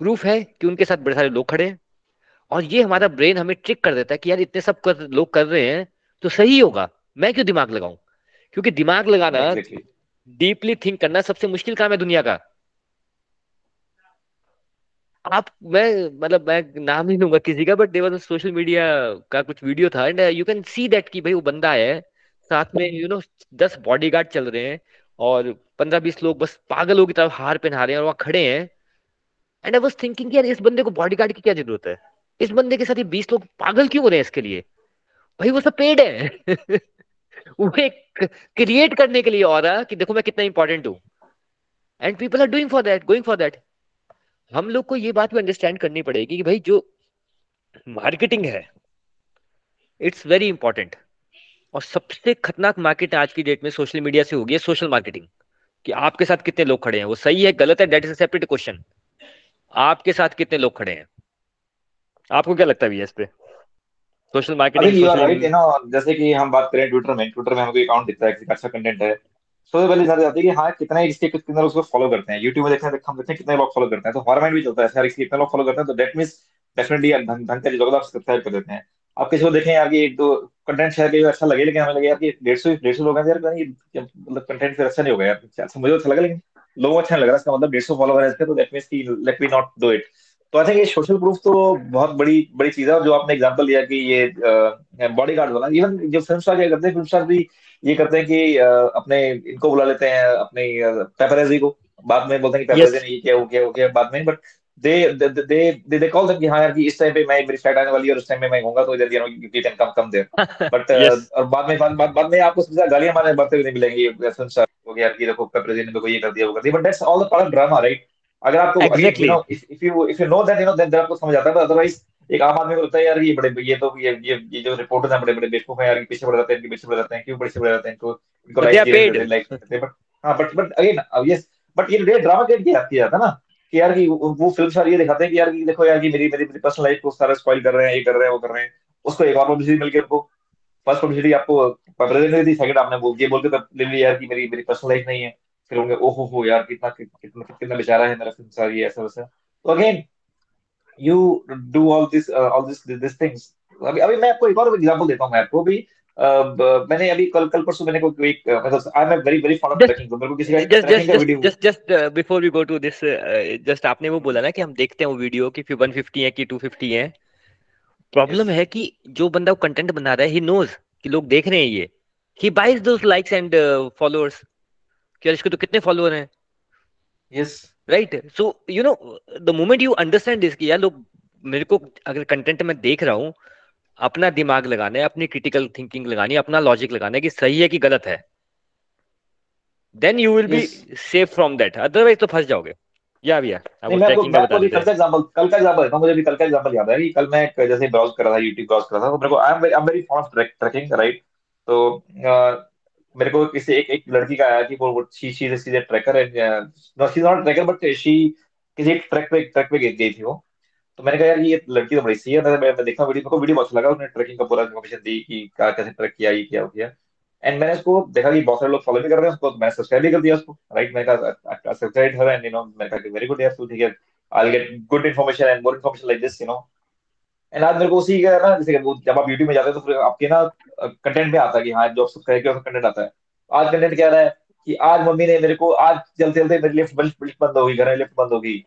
प्रूफ है कि उनके साथ बड़े सारे लोग खड़े हैं। और ये हमारा ब्रेन हमें ट्रिक कर देता है कि यार इतने सब कर, लोग कर रहे हैं तो सही होगा। मैं क्यों दिमाग लगाऊँ? क्योंकि दिमाग लगाना डीपली थिंक करना सबसे मुश्किल काम है दुनिया का। आप, मैं मतलब मैं नाम नहीं लूँगा किसी का बट देवर सोशल मीडिया का कुछ वीडियो था and you can see that कि भाई वो बंदा है, साथ में यू नो दस बॉडीगार्ड चल रहे हैं और पंद्रह बीस लोग बस पागलों की तरफ़ हार पहना रहे हैं और वहाँ खड़े हैं एंड आई वाज थिंकिंग यार इस बंदे को बॉडीगार्ड की क्या ज़रूरत है? इस बंदे के साथ ये बीस लोग पागल क्यों हो रहे हैं इसके लिए? भाई वो सब पेड है। *laughs* वो एक क्रिएट करने के लिए और कि देखो मैं कितना इंपॉर्टेंट हूँ। And people are doing for that going for that हम लोग को ये बात भी अंडरस्टैंड करनी पड़ेगी कि भाई जो मार्केटिंग है इट्स वेरी इंपॉर्टेंट और सबसे खतरनाक मार्केट आज की डेट में सोशल मीडिया से होगी सोशल मार्केटिंग कि आपके साथ कितने लोग खड़े हैं। वो सही है गलत है डेट इज़ सेपरेट क्वेश्चन आपके साथ कितने लोग खड़े हैं? आपको क्या लगता है इस पे? Social marketing right you know जैसे कि हम बात करें ट्विटर में ट्विटर में हमको अकाउंट दिखता है किसी का अच्छा कंटेंट है सबसे पहले जाती है कि हाँ कितना इसके कितने लोग उसको फॉलो करते हैं। यूट्यूब में देखते हैं हम देखते हैं कितने लोग फॉलो करते हैं। तो हमारा माइंड भी चलता है यार इसके कितने लोग फॉलो करते हैं तो डेट मींस डेफिनेटली ढंग का लोग सब्सक्राइब कर देते हैं। आप किसी को देखें यार एक दो कंटेंट शेयर किया अच्छा लगे, लेकिन हमें लगे यार डेढ़ सौ डेढ़ सौ लोग हैं यार मतलब कंटेंट फिर अच्छा नहीं होगा यार। अच्छा मुझे अच्छा लगा, लेकिन लोगों अच्छा लग रहा, इसका मतलब डेढ़ सौ फॉलोवर है तो दैट मींस की let me not do it तो आई थिंक ये सोशल प्रूफ तो बहुत बड़ी बड़ी चीज़ है और जो आपने एग्जांपल दिया कि ये बॉडी गार्ड वाला इवन जो फ़िल्म स्टार क्या करते हैं फ़िल्म स्टार भी ये करते हैं कि अपने इनको बुला लेते हैं अपने पेपरेजी को। बाद में बोलते हैं कि पेपरेजी ने ये किया वो किया वो किया बाद में but they they they they call them कि हाँ यार कि इस टाइम पे मैं मेरी फ़्लाइट आने वाली है और उस टाइम में मैं होऊँगा तो इधर you can come come there but *laughs* और बाद में बाद बाद में आपको सबसे गालियाँ मारने बढ़ते हुए नहीं मिलेंगी फ़िल्म स्टार को यार कि देखो पेपरेजी ने मेरे को ये कर दिया वो कर दिया। But that's all the part of drama right अगर आपको. If you if you know that you know then आपको समझ आता है। अदरवाइज़ एक आम आदमी को लगता है यार ये बड़े ये तो ये ये ये जो रिपोर्टर हैं बड़े बड़े बेवकूफ़ हैं यार पीछे पड़ जाते हैं इनके पीछे पड़ जाते हैं क्यों पीछे पड़ जाते हैं? इनको इनको लाइक लाइक बट हाँ। But but again yes but ये ड्रामा क्रिएट किया जाता ना? कि यार की वो फ़िल्म सारी ये दिखाते हैं कि यार की देखो यार की मेरी मेरी मेरी पर्सनल लाइफ को सारा स्पॉइल कर रहे हैं ये कर रहे हैं वो कर रहे हैं। उसको एक और पब्लिसिटी मिल गई उनको फ़र्स्ट पब्लिसिटी आपको प्रेजेंट दी सेकंड आपने वो ये बोल के ले लिया यार की मेरी मेरी पर्सनल लाइफ नहीं है। फिर होंगे ओहो हो यार कितना कितना कितना बेचारा है मेरा संसार ये ऐसा वैसा। तो again you do all this all this this things अभी अभी मैं आपको एक और एग्जांपल देता हूँ मैं आपको भी Uh, मैंने अभी कल कल परसों मैंने को एक मतलब I am very very fond of trekking मेरे को किसी का just just just just before we go to this just आपने वो बोला ना कि हम देखते हैं वो वीडियो कि 150 है कि 250 है। Problem yes. है कि जो बंदा वो कंटेंट बना रहा है ही नोज़ कि लोग देख रहे हैं ये। He buys those likes and followers कि यार इसके तो कितने फॉलोअर हैं? Yes right so you know the moment you understand this कि यार लोग मेरे को अगर कंटेंट में देख रहा हूँ अपना दिमाग लगाना है अपनी क्रिटिकल थिंकिंग लगानी है अपना लॉजिक लगाना है कि सही है कि गलत है then you will be safe from that otherwise तो फंस जाओगे। या भैया मैं आपको मैं आपको कल का एग्जांपल कल का एग्जांपल हूँ मुझे भी कल का एग्जांपल याद है। कि कल मैं जैसे ब्राउज कर रहा था YouTube ब्राउज कर रहा था तो मेरे को I am I am very fond trekking right तो मेरे को किसी एक एक लड़की का आया कि वो she she is trekker and no she not trekker but she किसी एक ट्रैक पे ट्रैक पे गई थी वो। तो मैंने कहा, यार, ये लड़की तो बड़ी सही है। मैं मैं देखा वीडियो, मेरे को वीडियो बहुत अच्छा लगा। उसने ट्रैकिंग का पूरा इन्फॉर्मेशन दी कि क्या कैसे ट्रैक किया, ये किया किया। एंड मैंने उसको देखा कि बहुत सारे लोग फॉलो भी कर रहे हैं, उसको मैंने सब्सक्राइब भी कर दिया उसको। राइट मैंने कहा subscribe her and you know मैंने कहा वेरी गुड यार, तू ठीक है। I will get good information and more information like this you know and आज मेरे को उसी का ना जैसे जब आप यूट्यूब में जाते हैं तो फिर आपके ना कंटेंट में आता है कि हाँ जो सब्सक्राइब किया उसका कंटेंट आता है। आज कंटेंट क्या रहा है कि आज मम्मी ने मेरे को आज चलते चलते मेरी लिफ्ट लिफ्ट बंद हो गई घर में लिफ्ट बंद हो गई।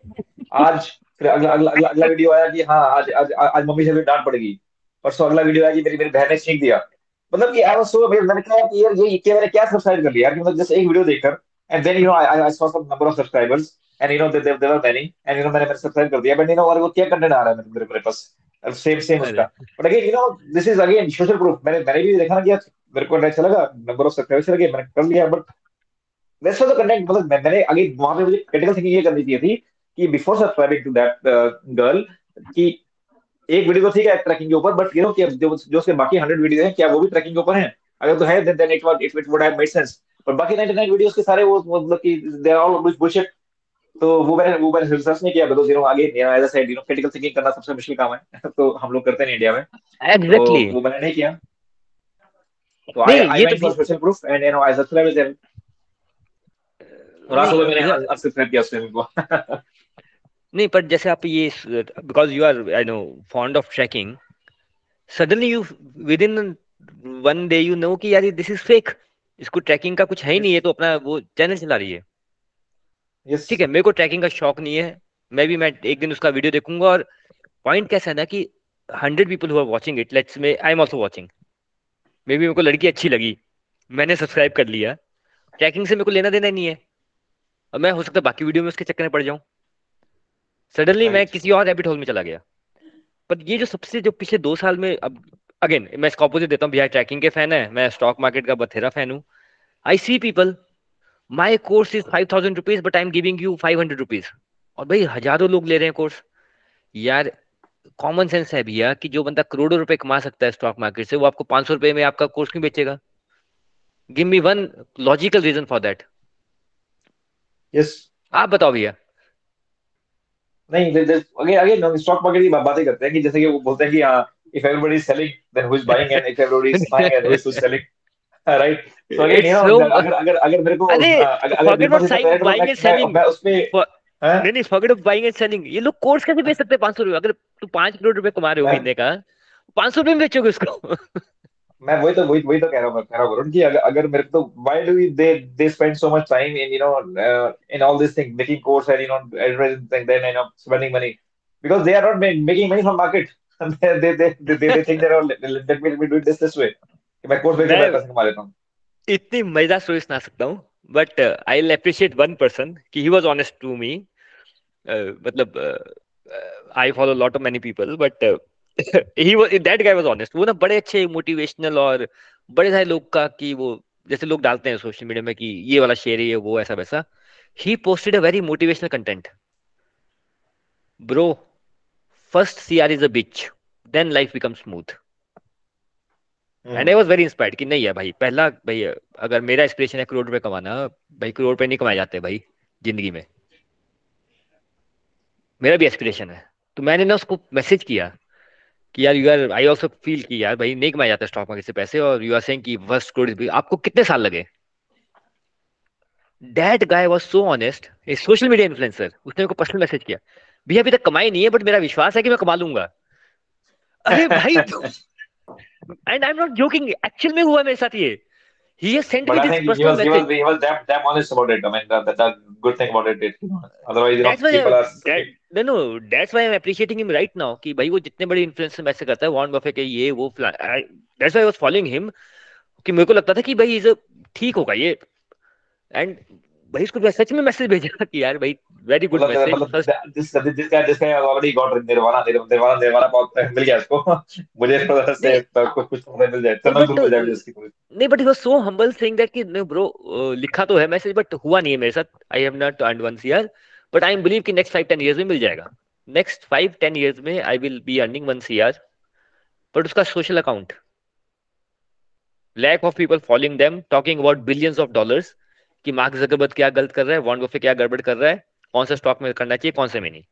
आज फिर अगला अगला अगला, अगला वीडियो आया कि हाँ आज आज आज मम्मी से डांट पड़ेगी परसों अगला वीडियो आया कि मेरी मेरी बहन ने सीख दिया। मतलब कि आई वाज सो मैंने कहा कि यार ये क्या मैंने क्या सब्सक्राइब कर लिया यार मतलब जस्ट एक वीडियो देखकर and then you know I I saw some number of subscribers and you know there there are many and you know मैंने मैंने सब्सक्राइब कर दिया। बट यू नो और वो क्या कंटेंट आ रहा है मेरे मेरे पास? सेम सेम उसका but again you know this is again social proof मैंने मैंने भी देखा ना कि मेरे को अच्छा लगा नंबर ऑफ़ सब्सक्राइबर्स लगे मैंने कर लिया बट वैसे तो कंटेंट मतलब मैंने आगे वहाँ पे मुझे क्रिटिकल थिंकिंग ये करनी चाहिए थी कि before subscribing to that girl कि एक वीडियो तो ठीक है ट्रैकिंग के ऊपर बट यू नो कि जो जो उसके बाकी 100 वीडियो हैं क्या वो भी ट्रैकिंग के ऊपर हैं? अगर तो है then then it was it would have made sense पर बाकी 99 वीडियोस के सारे वो मतलब कि दे आर ऑल बुलशिट तो वो मैंने वो मैंने रिसर्च नहीं किया बिकॉज़ यू नो आगे as I said you know critical thinking करना सबसे मुश्किल काम है। *laughs* तो हम लोग करते नहीं इंडिया में। एग्जैक्टली तो वो मैंने नहीं किया। तो I I made for special proof and you know I subscribe them रात को मैंने अनसब्सक्राइब किया उसने को *laughs* नहीं पर जैसे आप ये because you are I know fond of trekking suddenly you within one day you know कि यार दिस इज़ फेक इसको ट्रैकिंग का कुछ है ही नहीं है तो अपना वो चैनल चला रही है। Yes. ठीक है मेरे को ट्रैकिंग का शौक नहीं है। मैं भी मैं एक दिन उसका वीडियो देखूँगा और पॉइंट कैसा है ना कि hundred people who are watching it let's में I am also watching maybe मेरे को लड़की अच्छी लगी। मैंने सब्सक्राइब कर लिया। ट्रैकिंग से मेरे को लेना देना नहीं है। और मैं हो सकता है बाकी वीडियो में उसके चक्कर में पड़ जाऊँ। Suddenly right. मैं किसी और रैबिट होल में चला गया। पर ये जो सबसे जो पिछले दो साल में अब अगेन मैं इसका ऑपोजिट देता हूँ। भैया ट्रैकिंग के फ़ैन है मैं स्टॉक मार्केट का बथेरा फ़ैन हूँ। I see people my course is five thousand rupees but I am giving you five hundred rupees और भाई हज़ारों लोग ले रहे हैं कोर्स यार कॉमन सेंस है भैया कि जो बंदा करोड़ों रुपए कमा सकता है स्टॉक मार्केट से वो आपको पाँच सौ रुपए में आपका कोर्स क्यों बेचेगा? Give me one logical reason for that yes आप बताओ भैया। नहीं अगेन अगेन स्टॉक मार्केट की बातें करते हैं कि जैसे कि वो बोलते हैं कि if everybody is selling then who is buying and if everybody is buying and who is selling right so again you know अगर अगर अगर मेरे को अरे forget about saying buying and selling मैं उसमें नहीं नहीं forget about buying and selling ये लोग कोर्स कैसे बेच सकते हैं 500 रुपए अगर तू 5 करोड़ रुपए कमा रहे हो महीने का 500 रुपए में बेचोगे उसको? *laughs* मैं वही तो वही वही तो कह रहा हूँ कह रहा हूँ कि अगर अगर मेरे को तो why do they they spend so much time in you know in all this thing making course and you know advertising then you know spending money because *laughs* they they they they think that oh, let me let me do it this this way. मैं course बेच के पैसे कमा लेता हूँ। इतनी मज़ेदार story सुना सकता हूँ but I will appreciate one person कि he was honest to me मतलब I follow lot of many people but he was that guy was honest वो ना बड़े अच्छे मोटिवेशनल और बड़े सारे लोग का कि वो जैसे लोग डालते हैं सोशल मीडिया में कि ये वाला शेयर है वो ऐसा वैसा। He posted a very motivational content bro first CR is a bitch then life become smooth and I was very inspired कि नहीं है भाई पहला भाई अगर मेरा इंस्पिरेशन है करोड़ रुपए कमाना भाई करोड़ रुपए नहीं कमाए जाते भाई ज़िंदगी में। मेरा भी एस्पिरेशन है। तो मैंने ना उसको मैसेज किया कि यार you are I also feel कि यार भाई नहीं कमाए जाते स्टॉक मार्केट से पैसे और यू आर सेइंग कि फ़र्स्ट करोड़ आपको कितने साल लगे? That guy was so honest a social media influencer उसने मेरे को पर्सनल मैसेज किया। भैया अभी तक कमाई नहीं है बट मेरा विश्वास है कि मैं कमा लूँगा। अरे भाई *laughs* and I am not joking actual में हुआ मेरे साथ ये he has sent but me I this personal he was, message he was, he was damn, damn honest about it. I mean, that, that's a good thing about it. it otherwise, you know, that's why people are. that, no no that's why I'm appreciating him right now कि भाई वो जितने बड़े influencer message करता है Warren Buffett के ये वो that's why I was following him कि मेरे को लगता था कि भाई इज़ ठीक होगा ये एंड भाई उसको सच में मैसेज भेजा कि यार भाई वेरी गुड मैसेज मतलब जिस जिस का जिस का ऑलरेडी गॉट निर्वाणा निर्वाणा निर्वाणा बहुत मिल गया इसको *laughs* मुझे से कुछ कुछ मिल जाए। तो मिल जाए जिसकी नहीं but he was so humble saying that कि नो ब्रो लिखा तो है मैसेज बट हुआ नहीं है मेरे साथ। I have not earned one year but I am believe कि नेक्स्ट 5 10 इयर्स में मिल जाएगा। नेक्स्ट 5 10 इयर्स में I will be earning one year but उसका social account lack of people following them talking about billions of dollars कि Mark Zuckerberg क्या गलत कर रहा है वॉन बफे क्या गड़बड़ कर रहा है कौन सा स्टॉक में करना चाहिए कौन से में नहीं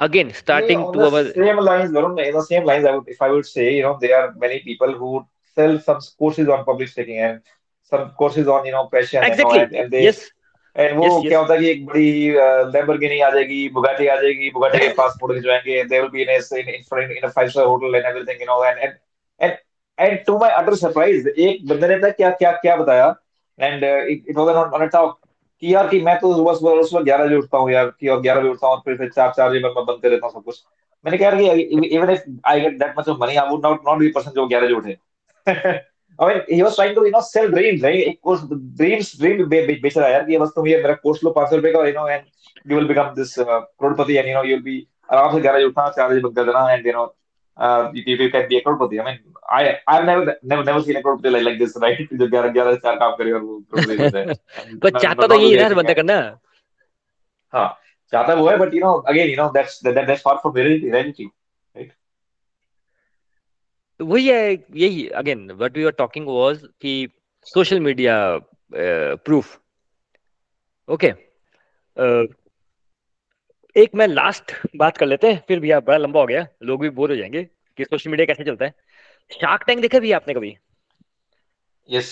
again starting yeah, to our same lines Varun, in the same lines I would, if I would say you know there are many people who sell some courses on public speaking and some courses on you know passion exactly you know, and, and they yes and वो yes, क्या yes. होता है कि एक बड़ी Lamborghini आ जाएगी Bugatti आ जाएगी Bugatti के पास photo खिंचवाएँगे they will be in in in in a five star hotel and everything you know and and and to my utter surprise एक बंदे ने पता क्या क्या क्या बताया and it was on on a talk कि यार कि मैं तो सुबह सुबह ग्यारह बजे उठता हूँ यार, कि और ग्यारह बजे उठता हूँ फिर फिर चार चार बजे मैं बंद कर देता हूँ सब कुछ मैंने कहा कि even if I get that much of money I would not not be person जो ग्यारह बजे उठे? *laughs* एक कोर्स बेच रहा है यार कि बस तुम ये मेरा कोर्स लो पाँच सौ रुपए का बी आराम से ग्यारह बजे उठना, चार बजे बंद कर देना no you, you can be a crorepati. I mean, I I've never never never seen a crorepati like, like this, right? जो ग्यारह ग्यारह चार काम करे और वो crorepati होता है. पर चाहता तो यही है ना बंदा करना. हाँ चाहता वो है but you know again you know that's that, that's far from reality reality right वही है यही again what we are talking was कि सोशल मीडिया प्रूफ ओके एक मैं लास्ट बात कर लेते हैं फिर भैया बड़ा लंबा हो गया लोग भी बोर हो जाएँगे कि सोशल मीडिया कैसे चलता है। शार्क टैंक देखा भी आपने कभी? यस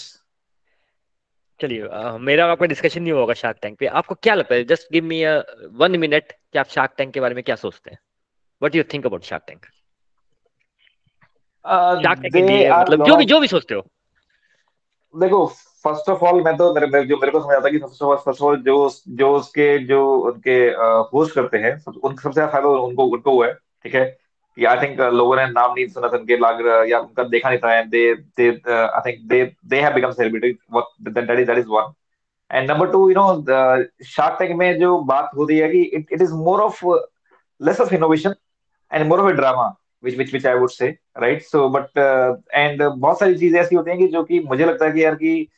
चलिए मेरा आपका डिस्कशन नहीं होगा शार्क टैंक पे। आपको क्या लगता है? Just give me one minute कि आप शार्क टैंक के बारे में क्या सोचते हैं? What you think about shark tank shark tank मतलब जो भी जो भी सोचते हो। देखो फ़र्स्ट ऑफ़ ऑल मैं तो मेरे, मेरे जो मेरे को समझ आता है कि of all first of all जो जो उसके जो उनके होस्ट करते हैं सब, उन सबसे ज़्यादा फ़ायदा उनको उनको हुआ है ठीक है? कि आई थिंक लोगों ने नाम नहीं सुना था उनके लाग या उनका देखा नहीं था and they they I think they they have become celebrity that is that is one and number two you know shark tank में जो बात होती है कि it it is more of innovation and more of a drama which which which I would say right? So but uh, and uh, बहुत सारी चीज़ें ऐसी होती हैं कि जो कि मुझे लगता है कि यार कि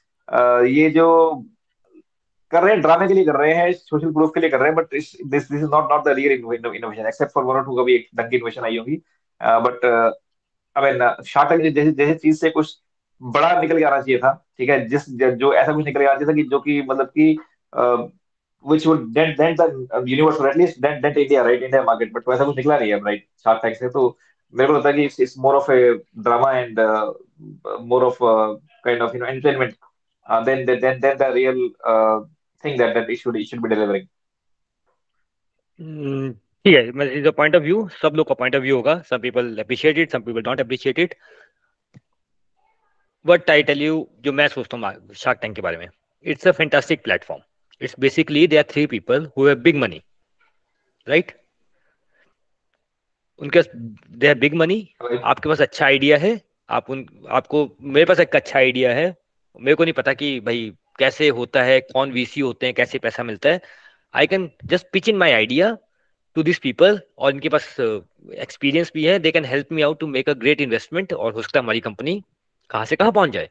ये जो कर रहे हैं ड्रामे के लिए कर रहे हैं सोशल प्रूफ के लिए कर रहे हैं but this this is not not the real innovation except for one और टू कभी एक ढंग की इनोवेशन आई होगी। But I mean shark tank जैसे जैसे चीज़ से कुछ बड़ा निकल के आना चाहिए था ठीक है? जिस जो ऐसा कुछ निकल के आना चाहिए था कि जो कि मतलब कि which would dent dent the universe or at least dent dent India right? India market वैसा कुछ निकला नहीं है right? Shark Tank से तो मेरे को लगता है कि of a drama and uh, more of a kind of you know entertainment uh, than than than the real uh, thing that that it should it should be delivering. ठीक है is point of view सब लोग का point of view होगा some people appreciate it some people don't appreciate it but I tell you जो मैं सोचता हूँ शार्क टैंक के बारे में it's a fantastic platform it's basically they are three people who have big money right उनके they have big money आपके पास अच्छा आइडिया है आप उन आपको मेरे पास एक अच्छा आइडिया है मेरे को नहीं पता कि भाई कैसे होता है, कौन वीसी होते हैं, कैसे पैसा मिलता है। I can just pitch in my idea to this people और इनके पास एक्सपीरियंस भी है। They can help me out to make a great investment और हो सकता है हमारी कंपनी कहाँ से कहाँ पहुँच जाए।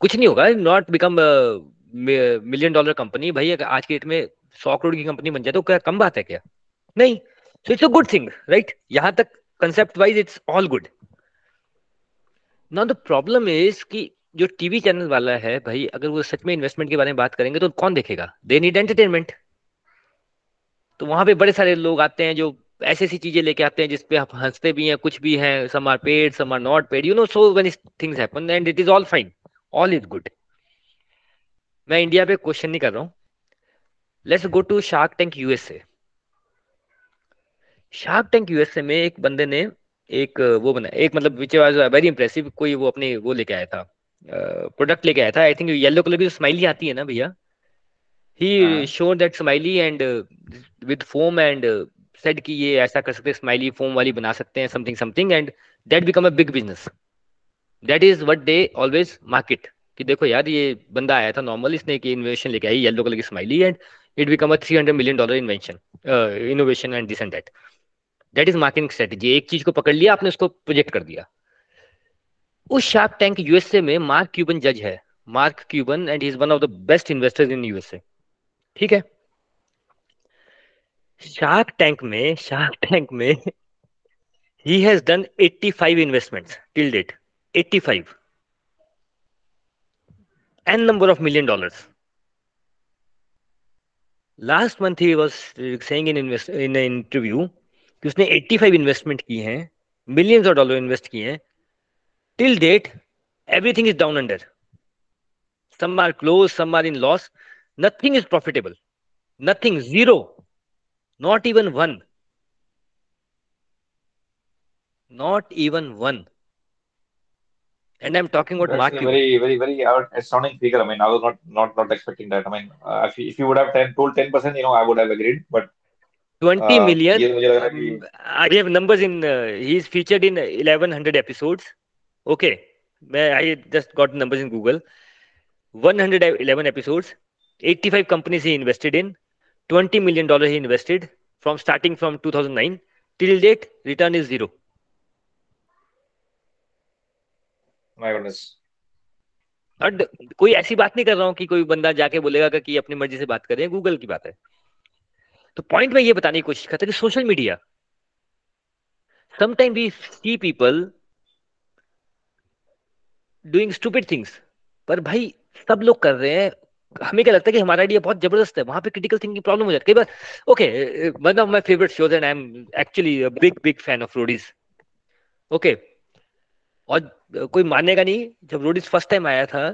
कुछ नहीं होगा। Not become million dollar company भाई, अगर आज के डेट में सौ करोड़ की कंपनी बन जाए तो क्या कम बात है क्या? नहीं। So it's a good thing right यहाँ तक concept wise it's all good now the problem is कि जो टीवी चैनल वाला है, भाई, अगर वो सच में इन्वेस्टमेंट के बारे में बात करेंगे तो कौन देखेगा? दे नीड एंटरटेनमेंट तो वहाँ पे बड़े सारे लोग आते हैं जो ऐसी ऐसी चीज़ें लेके आते हैं जिसपे आप हँसते भी हैं, कुछ भी हैं some are paid some are not paid you know so many things happen and it is all fine all is good मैं इंडिया पे क्वेश्चन नहीं कर रहा हूँ. Let's go to shark tank USA shark tank USA में एक बंदे ने एक वो बना एक मतलब विच वाज वेरी इंप्रेसिव कोई वो अपने वो लेके आया था प्रोडक्ट लेके आया था आई थिंक येलो कलर की जो स्माइली आती है ना भैया ही। Show that smiley and with foam and said कि ये ऐसा कर सकते हैं स्माइली फोम वाली बना सकते हैं something something and that become a big business that is what they always market कि देखो यार ये बंदा आया था नॉर्मल इसने एक इन्वेशन लेके आई येलो कलर की smiley and it become a 300 million dollar invention innovation and this and that that is marketing strategy एक चीज़ को पकड़ लिया, आपने उसको प्रोजेक्ट कर दिया। उस शार्क टैंक यूएसए में मार्क क्यूबन जज है। Mark Cuban and is one of the best investors in USA ठीक है? शार्क टैंक में शार्क टैंक में he has done 85 investments till date 85 n number of million dollars last month he was saying in invest कि उसने 85 investment की हैं millions of dollar invest किए हैं till date everything is down under some are closed some are in loss nothing is profitable nothing zero not even one not even one and i'm talking about That's market very very very astounding figure i mean i was not not not expecting that i mean uh, if, you, if you would have 10, told 10 percent you know i would have agreed but 20 uh, million um, i have numbers in uh, he's featured in 1100 episodes Okay, I just got numbers in Google. 111 episodes, 85 companies he invested in, 20 million dollar he invested from starting from 2009 till date. Return is zero. My goodness. और कोई ऐसी बात नहीं कर रहा हूँ कि कोई बंदा जाके बोलेगा कि अपनी मर्ज़ी से बात करें गूगल की बात है तो पॉइंट में ये बताने की कोशिश करता कि social media sometime we see people doing stupid things पर भाई सब लोग कर रहे हैं। हमें क्या लगता है कि हमारा आइडिया बहुत ज़बरदस्त है, वहाँ पे क्रिटिकल थिंकिंग प्रॉब्लम हो जाती है। Okay one of my favourite shows and I am actually big big fan of Roadies okay और कोई मानेगा नहीं, जब रोडीज फ़र्स्ट टाइम आया था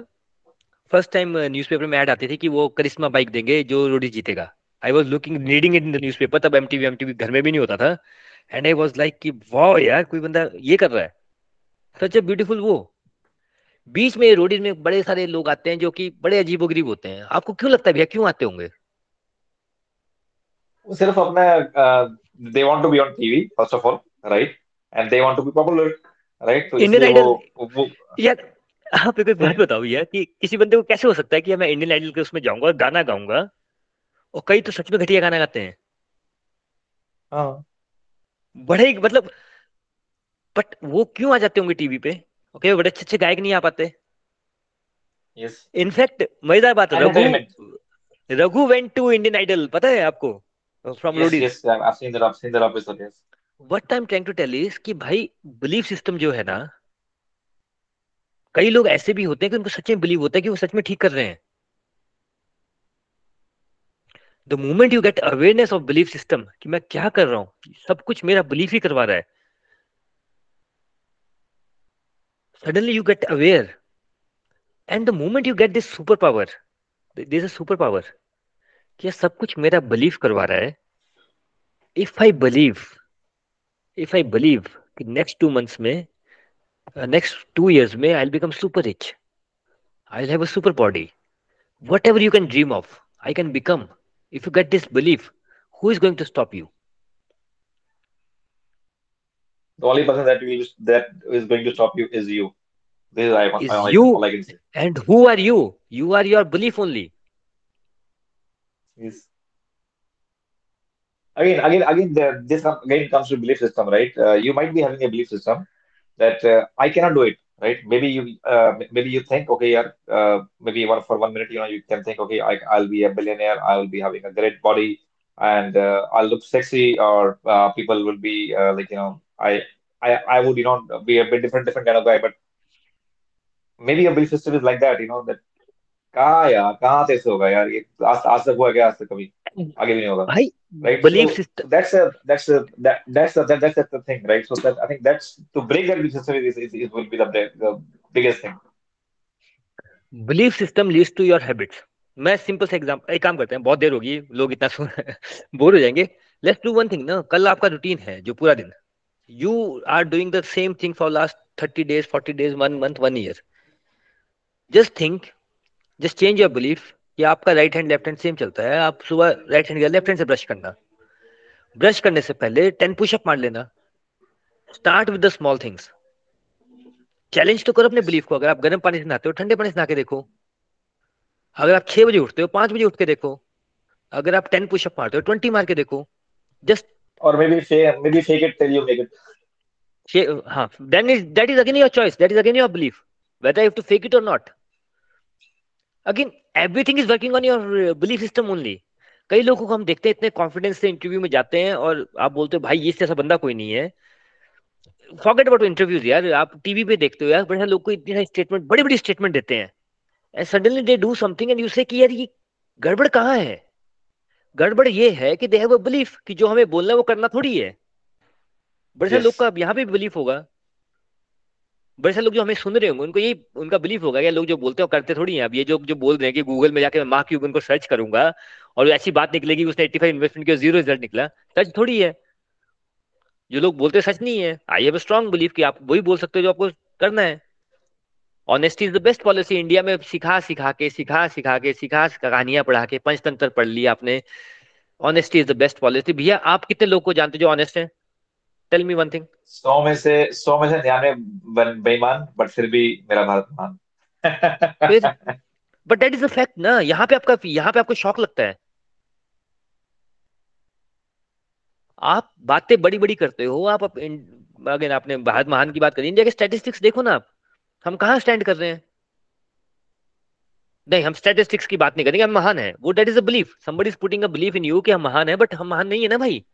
फ़र्स्ट टाइम न्यूज़पेपर में ऐड आती थी कि वो करिश्मा बाइक देंगे जो रोडीज जीतेगा। I was looking reading in the newspaper तब एमटीवी एमटीवी घर में भी नहीं होता था। एंड आई वॉज़ लाइक कि वाह यार कोई बंदा ये कर रहा है? सच अ ब्यूटीफुल वो। बीच में रोडीज में बड़े सारे लोग आते हैं जो कि बड़े अजीब गरीब होते हैं। आपको क्यों लगता है भैया क्यों आते होंगे? सिर्फ़ अपना they want to be on TV first of all right and they want to be popular right तो इंडियन आइडल यार आप एक बात बताओ भैया कि किसी बंदे को कैसे हो सकता है कि मैं इंडियन आइडल के उसमें जाऊँगा गाना गाऊँगा और कई तो सच में घटिया गाना गाते हैं। हाँ। बड़े मतलब बट वो क्यों आ जाते होंगे टीवी पे? ओके बड़े अच्छे अच्छे गायक नहीं आ पाते। यस इनफैक्ट मज़ेदार बात Raghu Raghu went to Indian Idol पता है आपको? From yes Roadies yes I seen that I seen that episode yes what I am trying to tell is कि भाई बिलीफ सिस्टम जो है ना कई लोग ऐसे भी होते हैं कि उनको सच में बिलीव होता है कि वो सच में ठीक कर रहे हैं। The moment you get awareness of belief system कि मैं क्या कर रहा हूँ? सब कुछ मेरा बिलीफ ही करवा रहा है। Suddenly you get aware. And the moment you get this super power there's a super power कि ये सब कुछ मेरा बिलीव करवा रहा है। If I believe if I believe कि नेक्स्ट टू मंथ्स में नेक्स्ट टू इयर्स में I become super rich I have a super body whatever you can dream of I can become if you get this belief who is going to stop you? The only person that will that is going to stop you is you. This is, I, is I, I, you and who are you? You are your belief only. Yes. Again again again the, this again comes to belief system right? Uh, you might be having a belief system that uh, i cannot do it right? Maybe you, uh, m- maybe you think, okay, yeah, uh, maybe one for one minute, you know, you can think, okay, I, I'll be a billionaire, I will be having a great body, and uh, I'll look sexy, or uh, people will be uh, like, you know, I, I, I would, you know, be a bit different, different kind of guy, but maybe your belief system is like that, you know, that कहाँ यार कहाँ से ऐसे होगा यार ये आज आज तक हुआ क्या आज तक कभी आगे भी नहीं होगा भाई right? belief So system that's a that's a that that's a, that, that's the thing, right? So that I think that's to break that belief system is, is, is will be the bre- the biggest thing. Belief system leads to your habits मैं simple सा example एक काम करते हैं बहुत देर होगी लोग इतना सुन बोर हो जाएँगे लेट्स डू वन थिंग ना कल आपका रूटीन है जो पूरा दिन you are doing the same thing for last thirty days forty days one month one year just think just change your belief कि आपका right hand left hand same चलता है। आप सुबह राइट हैंड या लेफ़्ट हैंड से brush करना। Brush करने से पहले टेन पुशअप मार लेना। Start with the small things challenge तो करो अपने बिलीफ को। अगर आप गर्म पानी से नहाते हो ठंडे पानी से नहा के देखो। अगर आप छह बजे उठते हो पाँच बजे उठ के देखो। अगर आप टेन पुशअप मारते हो ट्वेंटी मार के देखो। Just Or maybe fake maybe fake it till you make it. हाँ। Then is that is again your choice that is again your belief whether you have to fake it or not again everything is working on your uh, belief system only. कई लोगों को हम देखते हैं इतने confidence से interview में जाते हैं और आप बोलते हो भाई ये ऐसा बंदा कोई नहीं है. फॉरगेट अबाउट इंटरव्यूज़ यार आप टीवी पे देखते हो यार बड़े सारे लोग को इतनी सारी स्टेटमेंट बड़ी बड़ी स्टेटमेंट देते हैं। And suddenly they do something and you say कि यार ये गड़बड़ कहाँ है? गड़बड़ ये है कि दे हैव अ बिलीफ कि जो हमें बोलना है वो करना थोड़ी है। बड़े सारे Yes. लोग का यहाँ पे बिलीफ होगा। बड़े सारे लोग जो हमें सुन रहे होंगे, उनको यही, उनका बिलीफ होगा कि लोग जो बोलते हैं करते थोड़ी हैं अब। ये जो जो बोल रहे हैं कि गूगल में जाके मैं मार्क क्यूबन उनको सर्च करूँगा और ऐसी बात निकलेगी उसने 85 इन्वेस्टमेंट किया ज़ीरो रिज़ल्ट निकला सच थोड़ी है। जो लोग बोलते सच नहीं है। आई हैव स्ट्रॉन्ग बिलीफ कि आप वही बोल सकते हो जो आपको करना है। Honesty is the best policy India में सिखा सिखा के, सिखा सिखा के, सिखा, कहानियाँ पढ़ा के, पंचतंत्र पढ़ लिया आपने। Honesty is the best policy भैया, आप कितने लोग को जानते जो ऑनेस्ट है? टेल मी वन थिंग सौ में से सौ में से निन्यानवे बेईमान बट फिर भी मेरा भारत फिर but that is a fact ना। यहाँ पे आपका यहाँ पे आपको शौक लगता है। आप बातें बड़ी बड़ी करते हो। आप अप, इन- आपने भारत महान की बात करी। इंडिया के स्टैटिस्टिक्स देखो ना आप। हम कहाँ स्टैंड कर रहे हैं? नहीं हम स्टैटिस्टिक्स की बात नहीं करेंगे। हम महान है। वो that is a belief somebody is putting a belief in you कि हम महान है बट हम महान नहीं है ना भाई।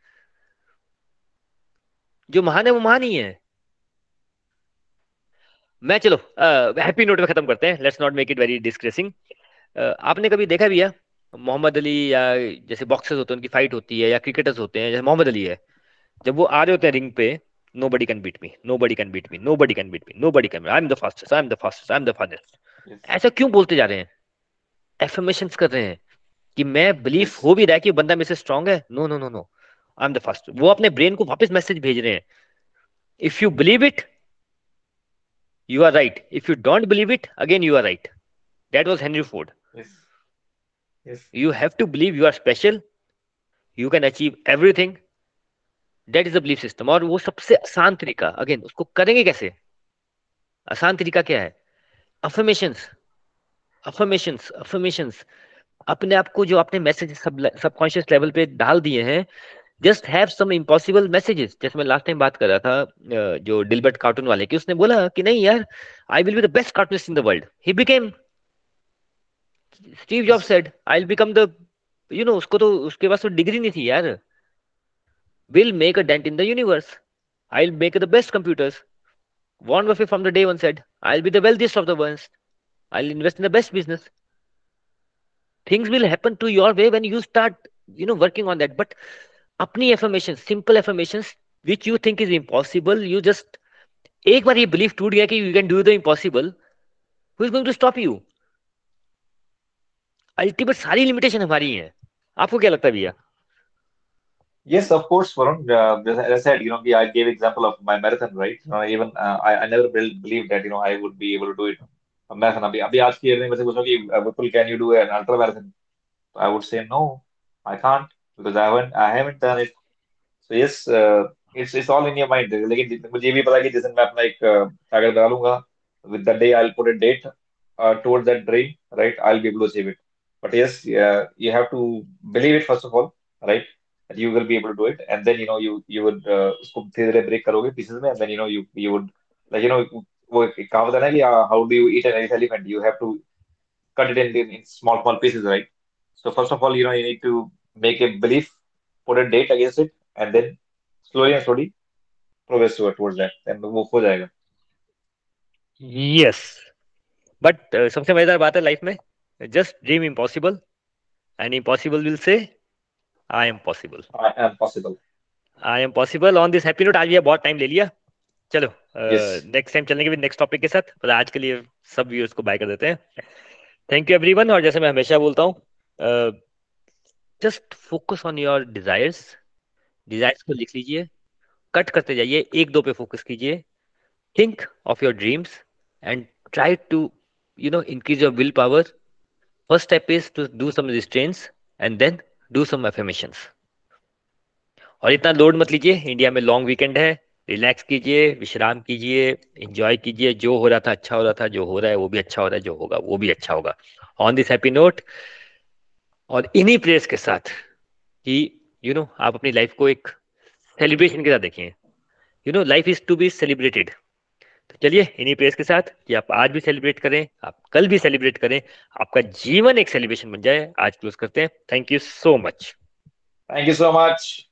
जो महान है वो महान ही है। मैं चलो हैप्पी नोट पे खत्म करते हैं। Let's not make it very disgracing आपने कभी देखा भी है? मोहम्मद अली या जैसे बॉक्सर्स होते हैं उनकी फाइट होती है या क्रिकेटर्स होते हैं जैसे मोहम्मद अली है। जब वो आ रहे होते हैं रिंग पे nobody can beat me nobody can beat me nobody can beat me nobody can I am the fastest I am the fastest I am the fastest ऐसा क्यों बोलते जा रहे हैं? एफर्मेशंस कर रहे हैं कि मैं बिलीफ हो भी रहा है कि बंदा मेरे से स्ट्रांग है? No no no no I am the fast वो अपने ब्रेन को वापस मैसेज भेज रहे हैं। If you believe it you are right if you don't believe it again you are right that was Henry Ford Yes. Yes. you have to believe you are special. You can achieve everything. That is the belief system. और वो सबसे आसान तरीका again उसको करेंगे कैसे? आसान तरीका क्या है? अफर्मेशंस अफर्मेशंस अफर्मेशंस अपने आप को जो आपने मैसेज सब सबकॉन्शियस लेवल पे डाल दिए हैं just have some impossible messages जैसे मैं लास्ट टाइम बात कर रहा था जो डिलबर्ट कार्टून वाले की उसने बोला कि नहीं यार I will be the best cartoonist in the world he became Steve Job said I will become the you know उसको तो उसके पास तो डिग्री नहीं थी यार will make a dent in the universe I will make the best computers Warren Buffett from the day one said, I'll be the wealthiest of the world. I'll invest in the best business. Things will happen to your way when you start, you know, working on that. But अपनी affirmations, simple affirmations, which you think is impossible, you just एक बार ये belief टूट गया कि you can do the impossible, who is going to stop you? Ultimate सारी limitation हमारी हैं आपको क्या लगता है भैया Yes, of course, Varun. Uh, as I said, you know, I gave example of my marathon, right? You know, even uh, I, I never believed that you know I would be able to do it. A marathon. अभी अभी आज की evening में से पूछो कि Vipul, can you do an ultra marathon? I would say no, I can't because I haven't I haven't done it. So yes, uh, it's it's all in your mind. लेकिन मुझे ये भी पता है कि जिस दिन मैं अपना एक टारगेट बना लूंगा, with the day I'll put a date uh, towards that dream, right? I'll be able to achieve it. But yes, uh, you have to believe it first of all, right? you will be able to do it and then you know you you would uh, उसको धीरे धीरे break करोगे pieces में and then you know you you would like you know वो कहावत है ना कि how do you eat an elephant you have to cut it in, in, in small small pieces right so first of all you know you need to make a belief put a date against it and then slowly and slowly progress towards that. And वो हो जाएगा. Yes. But uh, सबसे मज़ेदार बात है life में just dream impossible and impossible will say I am possible I am possible I am possible on this happy note आज भी बहुत टाइम ले लिया. चलो नेक्स्ट टाइम चलने के नेक्स्ट टॉपिक के साथ पर आज के लिए सब व्यूअर्स को बाय कर देते हैं. थैंक यू एवरीवन और जैसे मैं हमेशा बोलता हूँ just focus on your desires desires को लिख लीजिए, कट करते जाइए, एक दो पे फोकस कीजिए think of your dreams and try to you know increase your will power first step is to do some restraints and then do some affirmations और इतना लोड मत लीजिए इंडिया में लॉन्ग वीकेंड है रिलैक्स कीजिए, विश्राम कीजिए इंजॉय कीजिए, जो हो रहा था अच्छा हो रहा था, जो हो रहा है, वो भी अच्छा हो रहा है, जो होगा, वो भी अच्छा होगा। ऑन दिस हैप्पी नोट और इन्हीं प्रेयर्स के साथ कि यू नो आप अपनी लाइफ को एक सेलिब्रेशन के साथ देखिए। You know life is to be celebrated तो चलिए, इन्हीं प्रेयर्स के साथ कि आप आज भी सेलिब्रेट करें, आप कल भी सेलिब्रेट करें, आपका जीवन एक सेलिब्रेशन बन जाए। आज क्लोज करते हैं। Thank you so much thank you so much